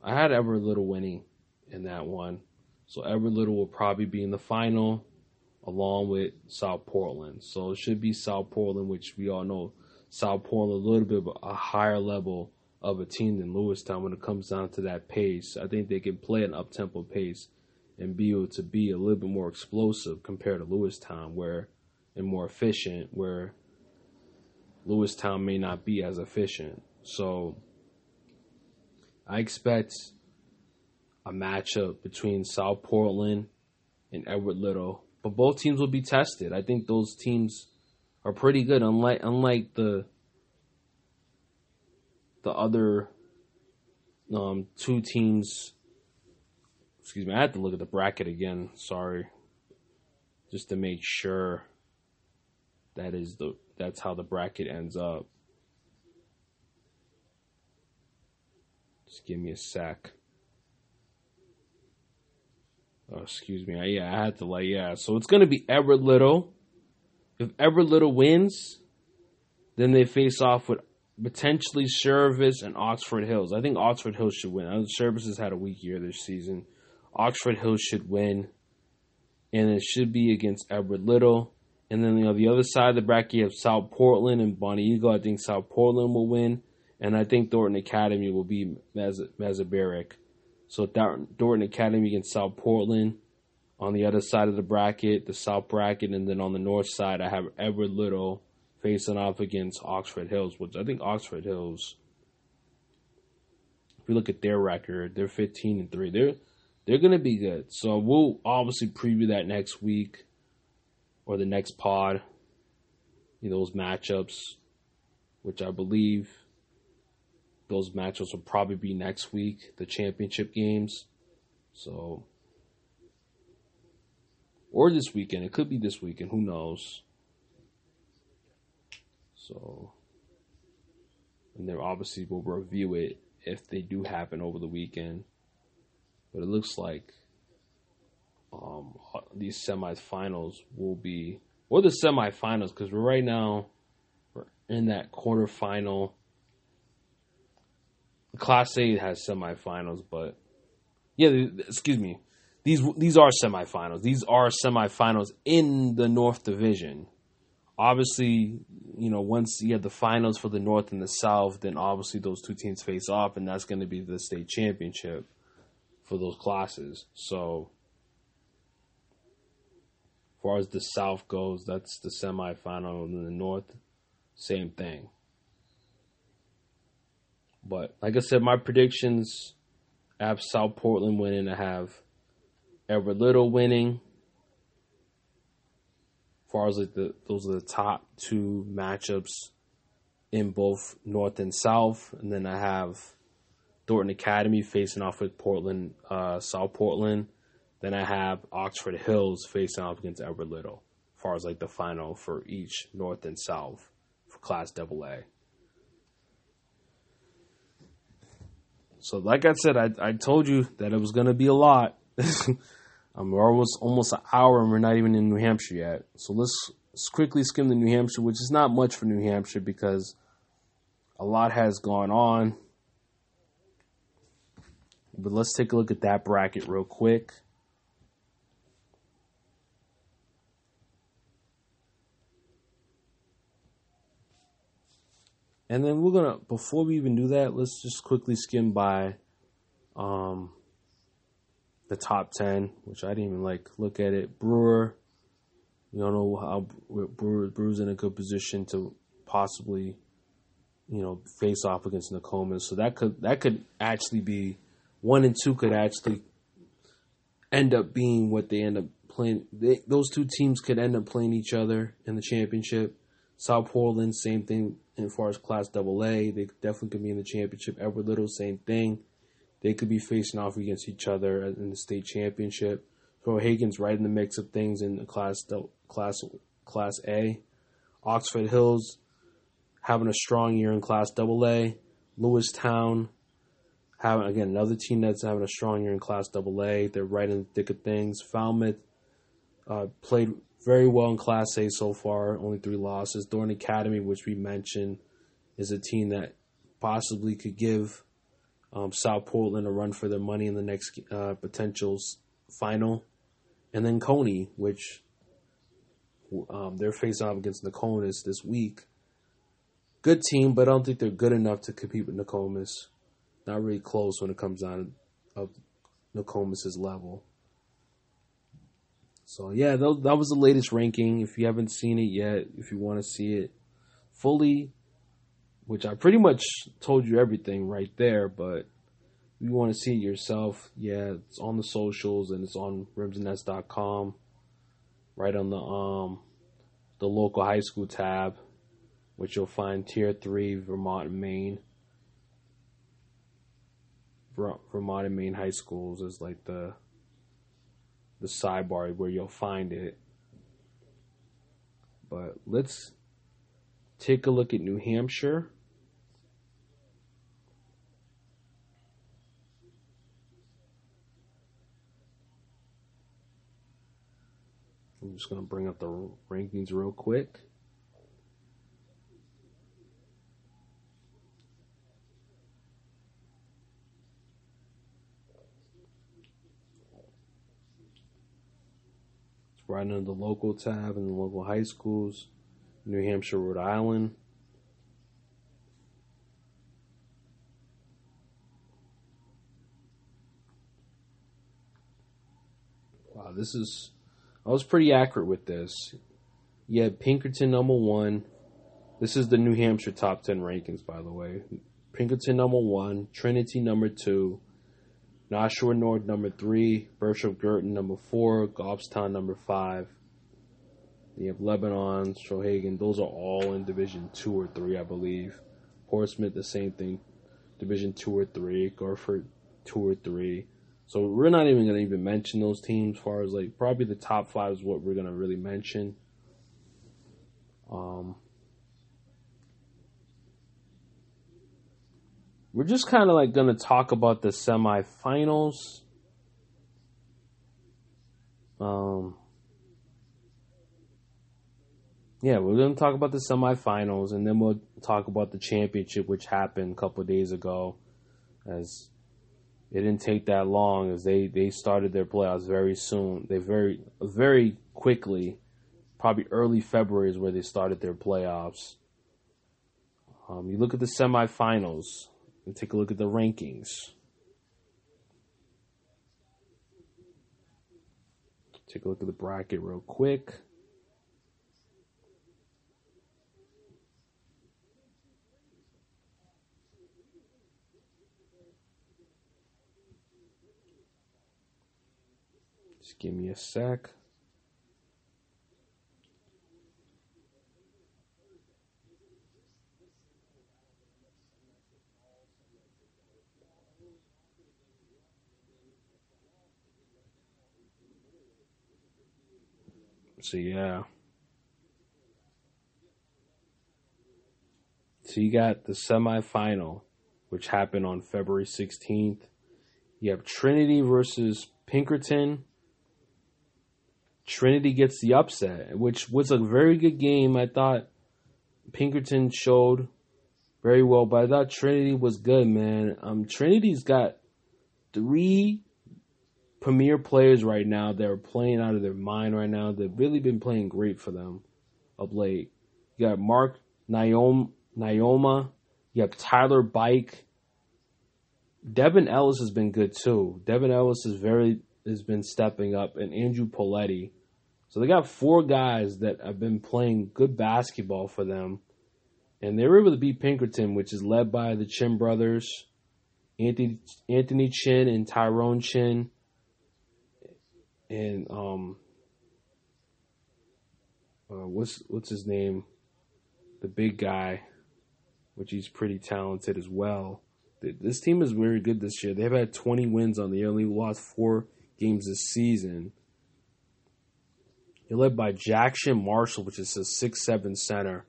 I had Edward Little winning in that one. So Edward Little will probably be in the final along with South Portland. So it should be South Portland, which we all know South Portland a little bit of a higher level of a team than Lewiston when it comes down to that pace. I think they can play an up tempo pace and be able to be a little bit more explosive compared to Lewiston, where and more efficient, where Lewiston may not be as efficient. So I expect a matchup between South Portland and Edward Little, but both teams will be tested. I think those teams are pretty good, unlike unlike the the other um, two teams excuse me, I had to look at the bracket again. Sorry, just to make sure that is the that's how the bracket ends up. Just give me a sec. Oh, excuse me. I, yeah, I had to like yeah. So it's gonna be Edward Little. If Edward Little wins, then they face off with potentially Service and Oxford Hills. I think Oxford Hills should win. I know Service has had a weak year this season. Oxford Hills should win, and it should be against Edward Little. And then you know, the other side of the bracket, you have South Portland and Bonnie Eagle. I think South Portland will win, and I think Thornton Academy will be Massabesic. So Thornton Academy against South Portland. On the other side of the bracket, the South bracket, and then on the north side, I have Edward Little facing off against Oxford Hills, which I think Oxford Hills. If you look at their record, they're 15 and three. They're they're to be good. So we'll obviously preview that next week or the next pod. You know, those matchups, which I believe those matchups will probably be next week, the championship games. So, or this weekend. It could be this weekend. Who knows? So, and then obviously we'll review it if they do happen over the weekend but it looks like um, these semifinals will be, or the semifinals, because we're right now we're in that quarterfinal. Class A has semifinals, but yeah, excuse me, these these are semifinals. These are semifinals in the North Division. Obviously, you know, once you have the finals for the North and the South, then obviously those two teams face off, and that's going to be the state championship for those classes. So, as far as the South goes, that's the semifinal, and the North, same thing. But like I said, my predictions have South Portland winning. I have Edward Little winning. As far as like the those are the top two matchups in both North and South, and then I have Thornton Academy facing off with Portland, uh, South Portland. Then I have Oxford Hills facing off against Edward Little, as far as like the final for each North and South for Class Double A. So, like I said, I, I told you that it was going to be a lot. (laughs) I'm almost almost an hour, and we're not even in New Hampshire yet. So let's, let's quickly skim the New Hampshire, which is not much for New Hampshire because a lot has gone on but let's take a look at that bracket real quick. And then we're gonna before we even do that, let's just quickly skim by um, the top ten, which I didn't even like look at it. Brewer, you don't know how Brewer Brewer's in a good position to possibly, you know, face off against Nokomis. So that could that could actually be one and two could actually end up being what they end up playing. They, those two teams could end up playing each other in the championship. South Portland, same thing as far as Class Double A. They definitely could be in the championship. Edward Little, same thing. They could be facing off against each other in the state championship. Skowhegan's right in the mix of things in the class class class A. Oxford Hills having a strong year in Class Double A. Lewiston having again another team that's having a strong year in Class Double A. They're right in the thick of things. Falmouth uh, played very well in Class A so far, only three losses. Dorn Academy, which we mentioned, is a team that possibly could give um, South Portland a run for their money in the next uh, potential final. And then Cony, which um, they're facing off against Nokomis this week. Good team, but I don't think they're good enough to compete with Nokomis. Not really close when it comes down of Nokomis's level. So yeah, that, that was the latest ranking. If you haven't seen it yet, if you want to see it fully, which I pretty much told you everything right there, but if you want to see it yourself, yeah, it's on the socials and it's on rimsandnets.com, right on the um the local high school tab, which you'll find tier three Vermont and Maine. Vermont and Maine high schools is like the the sidebar where you'll find it. But let's take a look at New Hampshire. I'm just going to bring up the rankings real quick. Right under the local tab and the local high schools, New Hampshire, Rhode Island. Wow, this is. I was pretty accurate with this. Had Pinkerton number one. This is the New Hampshire top 10 rankings, by the way. Pinkerton number one, Trinity number two, Nashua North number three, Bishop Guertin number four, Goffstown number five. You have Lebanon, Souhegan. Those are all in Division two or three, I believe. Portsmouth, the same thing, Division two or three. Garford, two or three. So we're not even gonna even mention those teams. As far as like probably the top five is what we're gonna really mention. Um, we're just kind of like going to talk about the semifinals. Um, yeah, we're going to talk about the semifinals, and then we'll talk about the championship, which happened a couple days ago. As it didn't take that long, as they they started their playoffs very soon. They very very quickly, probably early February is where they started their playoffs. Um, you look at the semifinals and take a look at the rankings. Take a look at the bracket real quick. Just give me a sec. So yeah. So you got the semifinal, which happened on February 16th. You have Trinity versus Pinkerton. Trinity gets the upset, which was a very good game. I thought Pinkerton showed very well, but I thought Trinity was good, man. Um, Trinity's got three premier players right now that are playing out of their mind right now. They've really been playing great for them of late. You got Mark Nioma. You have Tyler Bike. Devin Ellis has been good too. Devin Ellis is very has been stepping up, and Andrew Poletti. So they got four guys that have been playing good basketball for them, and they were able to beat Pinkerton, which is led by the Chin brothers, Anthony Anthony Chin and Tyrone Chin, and um, uh, what's what's his name, the big guy, which he's pretty talented as well. This team is very good this year. They've had 20 wins on the year, lost four games this season. They're led by Jackson Marshall, which is a six-seven center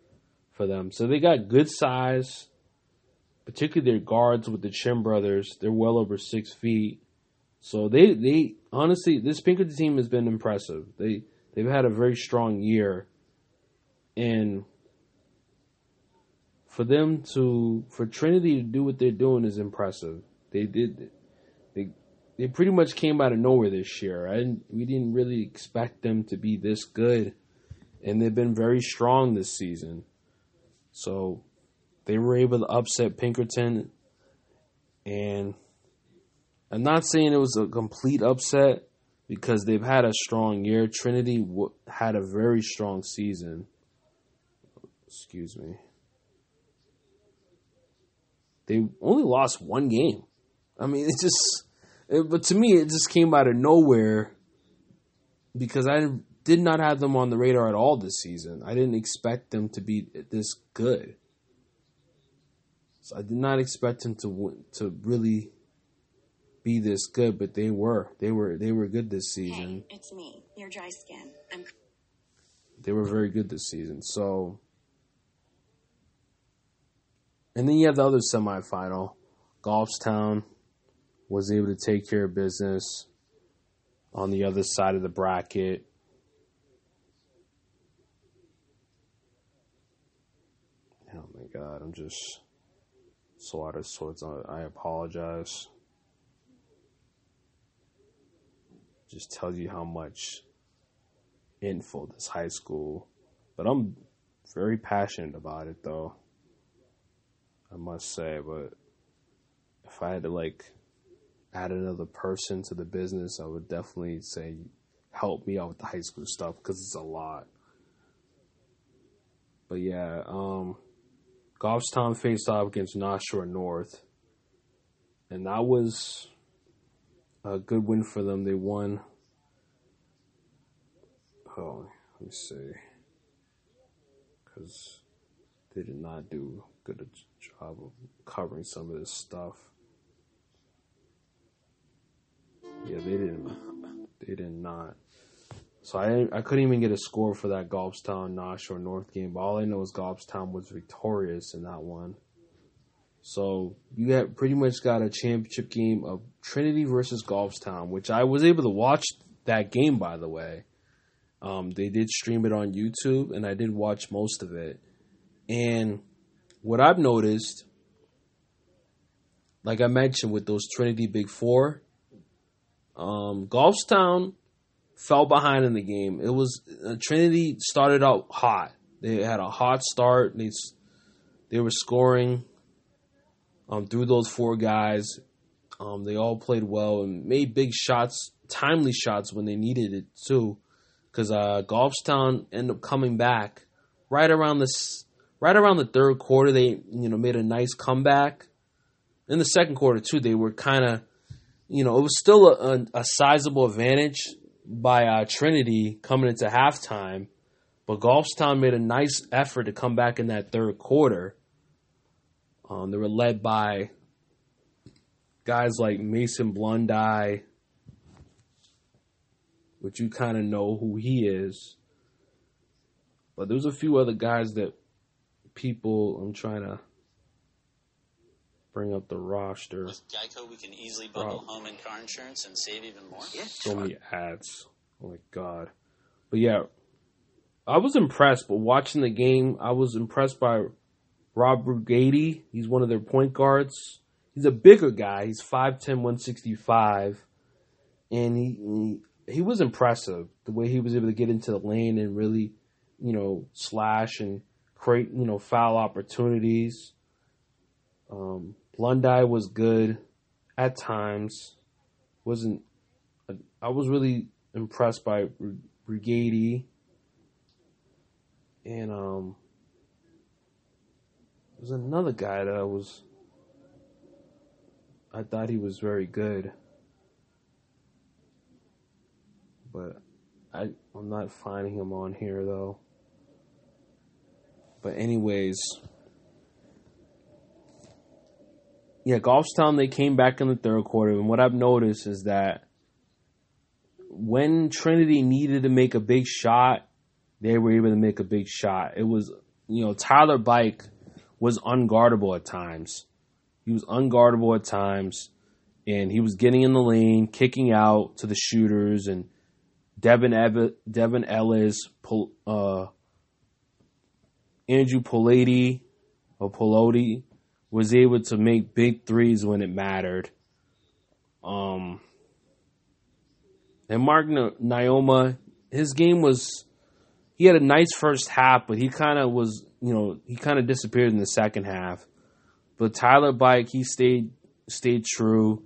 for them. So they got good size, particularly their guards with the Chin brothers. They're well over six feet. So they they honestly this Pinkerton team has been impressive. They they've had a very strong year, and for them to for Trinity to do what they're doing is impressive. They did they they pretty much came out of nowhere this year. I we didn't really expect them to be this good, and they've been very strong this season. So they were able to upset Pinkerton, and I'm not saying it was a complete upset because they've had a strong year. Trinity w- had a very strong season. Excuse me they only lost one game. I mean, it just, it, but to me, it just came out of nowhere because I did not have them on the radar at all this season. I didn't expect them to be this good. So I did not expect them to to really be this good, but they were. They were. They were good this season. Hey, it's me, your dry skin. I'm. They were very good this season. So and then you have the other semifinal. Goffstown was able to take care of business on the other side of the bracket. Oh my god, I'm just so out of sorts. I apologize. Just tells you how much info this high school, but I'm very passionate about it though. I must say, but if I had to like add another person to the business, I would definitely say help me out with the high school stuff because it's a lot. But yeah, um, Goffstown faced off against Nashua North, and that was a good win for them. They won. Oh, let me see, because they did not do good job of covering some of this stuff. Yeah, they didn't. They did not. So I I couldn't even get a score for that Goffstown North or North game. But all I know is Goffstown was victorious in that one. So you have pretty much got a championship game of Trinity versus Goffstown, which I was able to watch that game by the way. Um, they did stream it on YouTube, and I did watch most of it. And what I've noticed, like I mentioned with those Trinity Big Four, um, Goffstown fell behind in the game. It was uh, Trinity started out hot. They had a hot start. They they were scoring um, through those four guys. Um, they all played well and made big shots, timely shots when they needed it too. Because uh, Goffstown ended up coming back right around this right around the third quarter, they you know made a nice comeback. In the second quarter too, they were kind of, you know, it was still a, a, a sizable advantage by uh, Trinity coming into halftime, but Goffstown made a nice effort to come back in that third quarter. Um, they were led by guys like Mason Blundie, which you kind of know who he is. But there's a few other guys that people. I'm trying to bring up the roster. With Geico, we can easily bundle home and car insurance and save even more. Yeah. So many ads. Oh my god. But yeah, I was impressed. But watching the game, I was impressed by Rob Brugady. He's one of their point guards. he's a bigger guy. He's 5'10", 165. and he, he he was impressive the way he was able to get into the lane and really, you know, slash and create you know foul opportunities. Um, Lundy was good at times. wasn't I was really impressed by Brigady and um there's another guy that I was I thought he was very good. But I I'm not finding him on here though. But anyways, yeah, Goffstown they came back in the third quarter, and what I've noticed is that when Trinity needed to make a big shot, they were able to make a big shot. It was, you know, Tyler Bike was unguardable at times. He was unguardable at times, and he was getting in the lane, kicking out to the shooters, and Devin Ev- Devin Ellis, uh, Andrew Polati or Poloti was able to make big threes when it mattered. Um, and Mark Nioma, his game was he had a nice first half, but he kind of was, you know, he kind of disappeared in the second half. But Tyler Bike, he stayed stayed true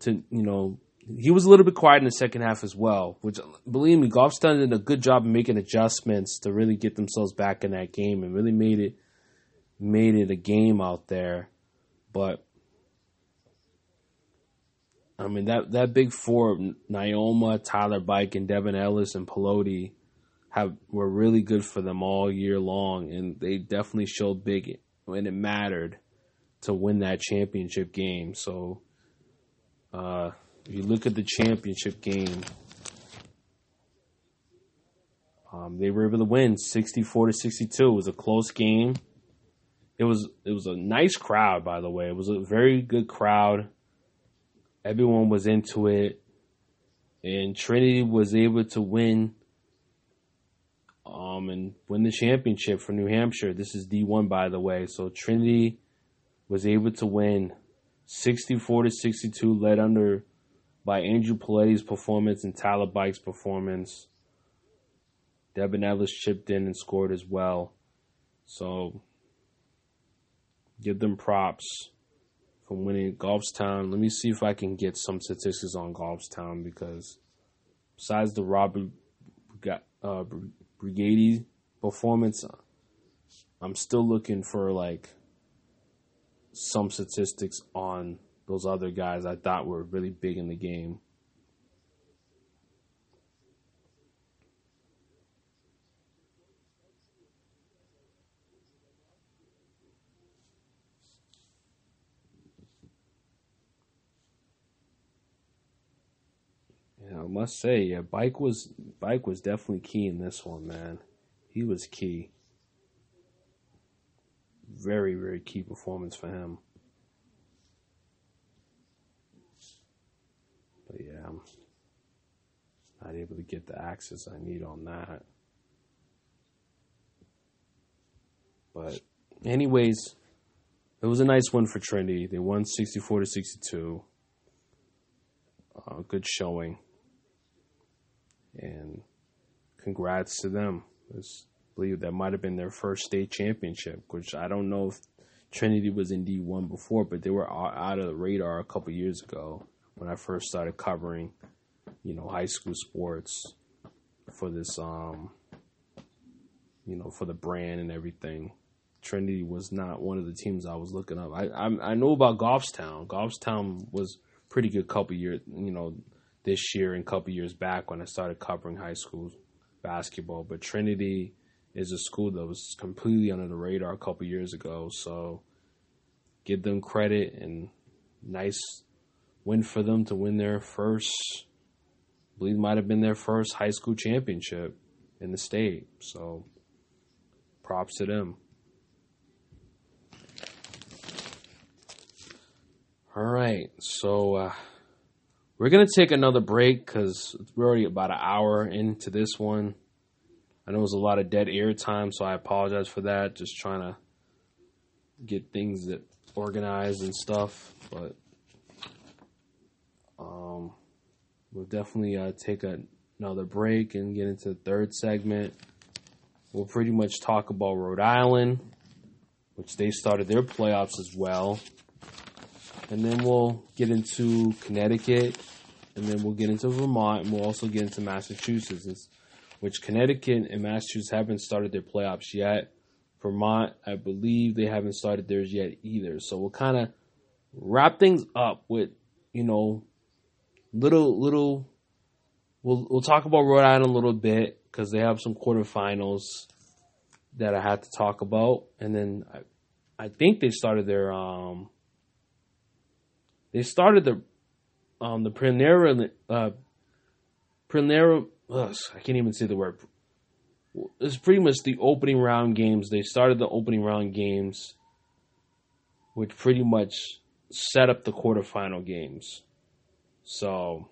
to, you know, he was a little bit quiet in the second half as well, which believe me, Goffstown did a good job of making adjustments to really get themselves back in that game and really made it made it a game out there. But I mean that that big four Nioma, Tyler Bike, and Devin Ellis and Poloti have were really good for them all year long, and they definitely showed big when it mattered to win that championship game. So, uh, if you look at the championship game, um, they were able to win sixty four to sixty two. It was a close game. It was it was a nice crowd, by the way. It was a very good crowd everyone was into it, and Trinity was able to win um, and win the championship for New Hampshire. This is D1, by the way. So Trinity was able to win 64 to 62, led under by Andrew Polati's performance and Tyler Bike's performance. Devin Ellis chipped in and scored as well. So give them props for winning Goffstown. Let me see if I can get some statistics on Goffstown because besides the Robert uh, Brigady performance, I'm still looking for like some statistics on those other guys I thought were really big in the game. Must say, yeah, Bike was Bike was definitely key in this one, man. He was key. Very, very key performance for him. But yeah, I'm not able to get the access I need on that. But anyways, it was a nice win for Trinity. They won 64 to 62. Uh, good showing and congrats to them. I believe that might have been their first state championship, which I don't know if Trinity was in D1 before, but they were out of the radar a couple years ago when I first started covering, you know, high school sports for this, um, you know, for the brand and everything. Trinity was not one of the teams I was looking up. I I, I know about Goffstown. Goffstown was pretty good couple years, you know, this year and a couple years back when I started covering high school basketball. But Trinity is a school that was completely under the radar a couple years ago. So give them credit and nice win for them to win their first, I believe might have been their first high school championship in the state. So props to them. All right, so uh, we're going to take another break because we're already about an hour into this one. I know it was a lot of dead air time, so I apologize for that. Just trying to get things that organized and stuff, but um, we'll definitely uh, take a, another break and get into the third segment. We'll pretty much talk about Rhode Island, which they started their playoffs as well. And then we'll get into Connecticut, and then we'll get into Vermont, and we'll also get into Massachusetts, which Connecticut and Massachusetts haven't started their playoffs yet. Vermont, I believe they haven't started theirs yet either. So we'll kind of wrap things up with, you know, little little. We'll we'll talk about Rhode Island a little bit because they have some quarterfinals that I had to talk about, and then I, I think they started their um. They started the, um, the Primera, uh, Primera. Ugh, I can't even say the word it's pretty much the opening round games. They started the opening round games, which pretty much set up the quarterfinal games. So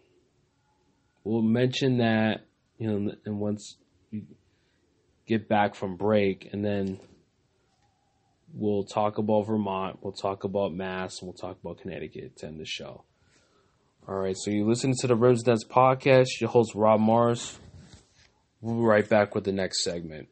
we'll mention that, you know, and once we get back from break, and then we'll talk about Vermont, we'll talk about Mass, we'll talk about Connecticut to end the show. All right, so you listen to the Rims Nets podcast. Your host Rob Morris. We'll be right back with the next segment.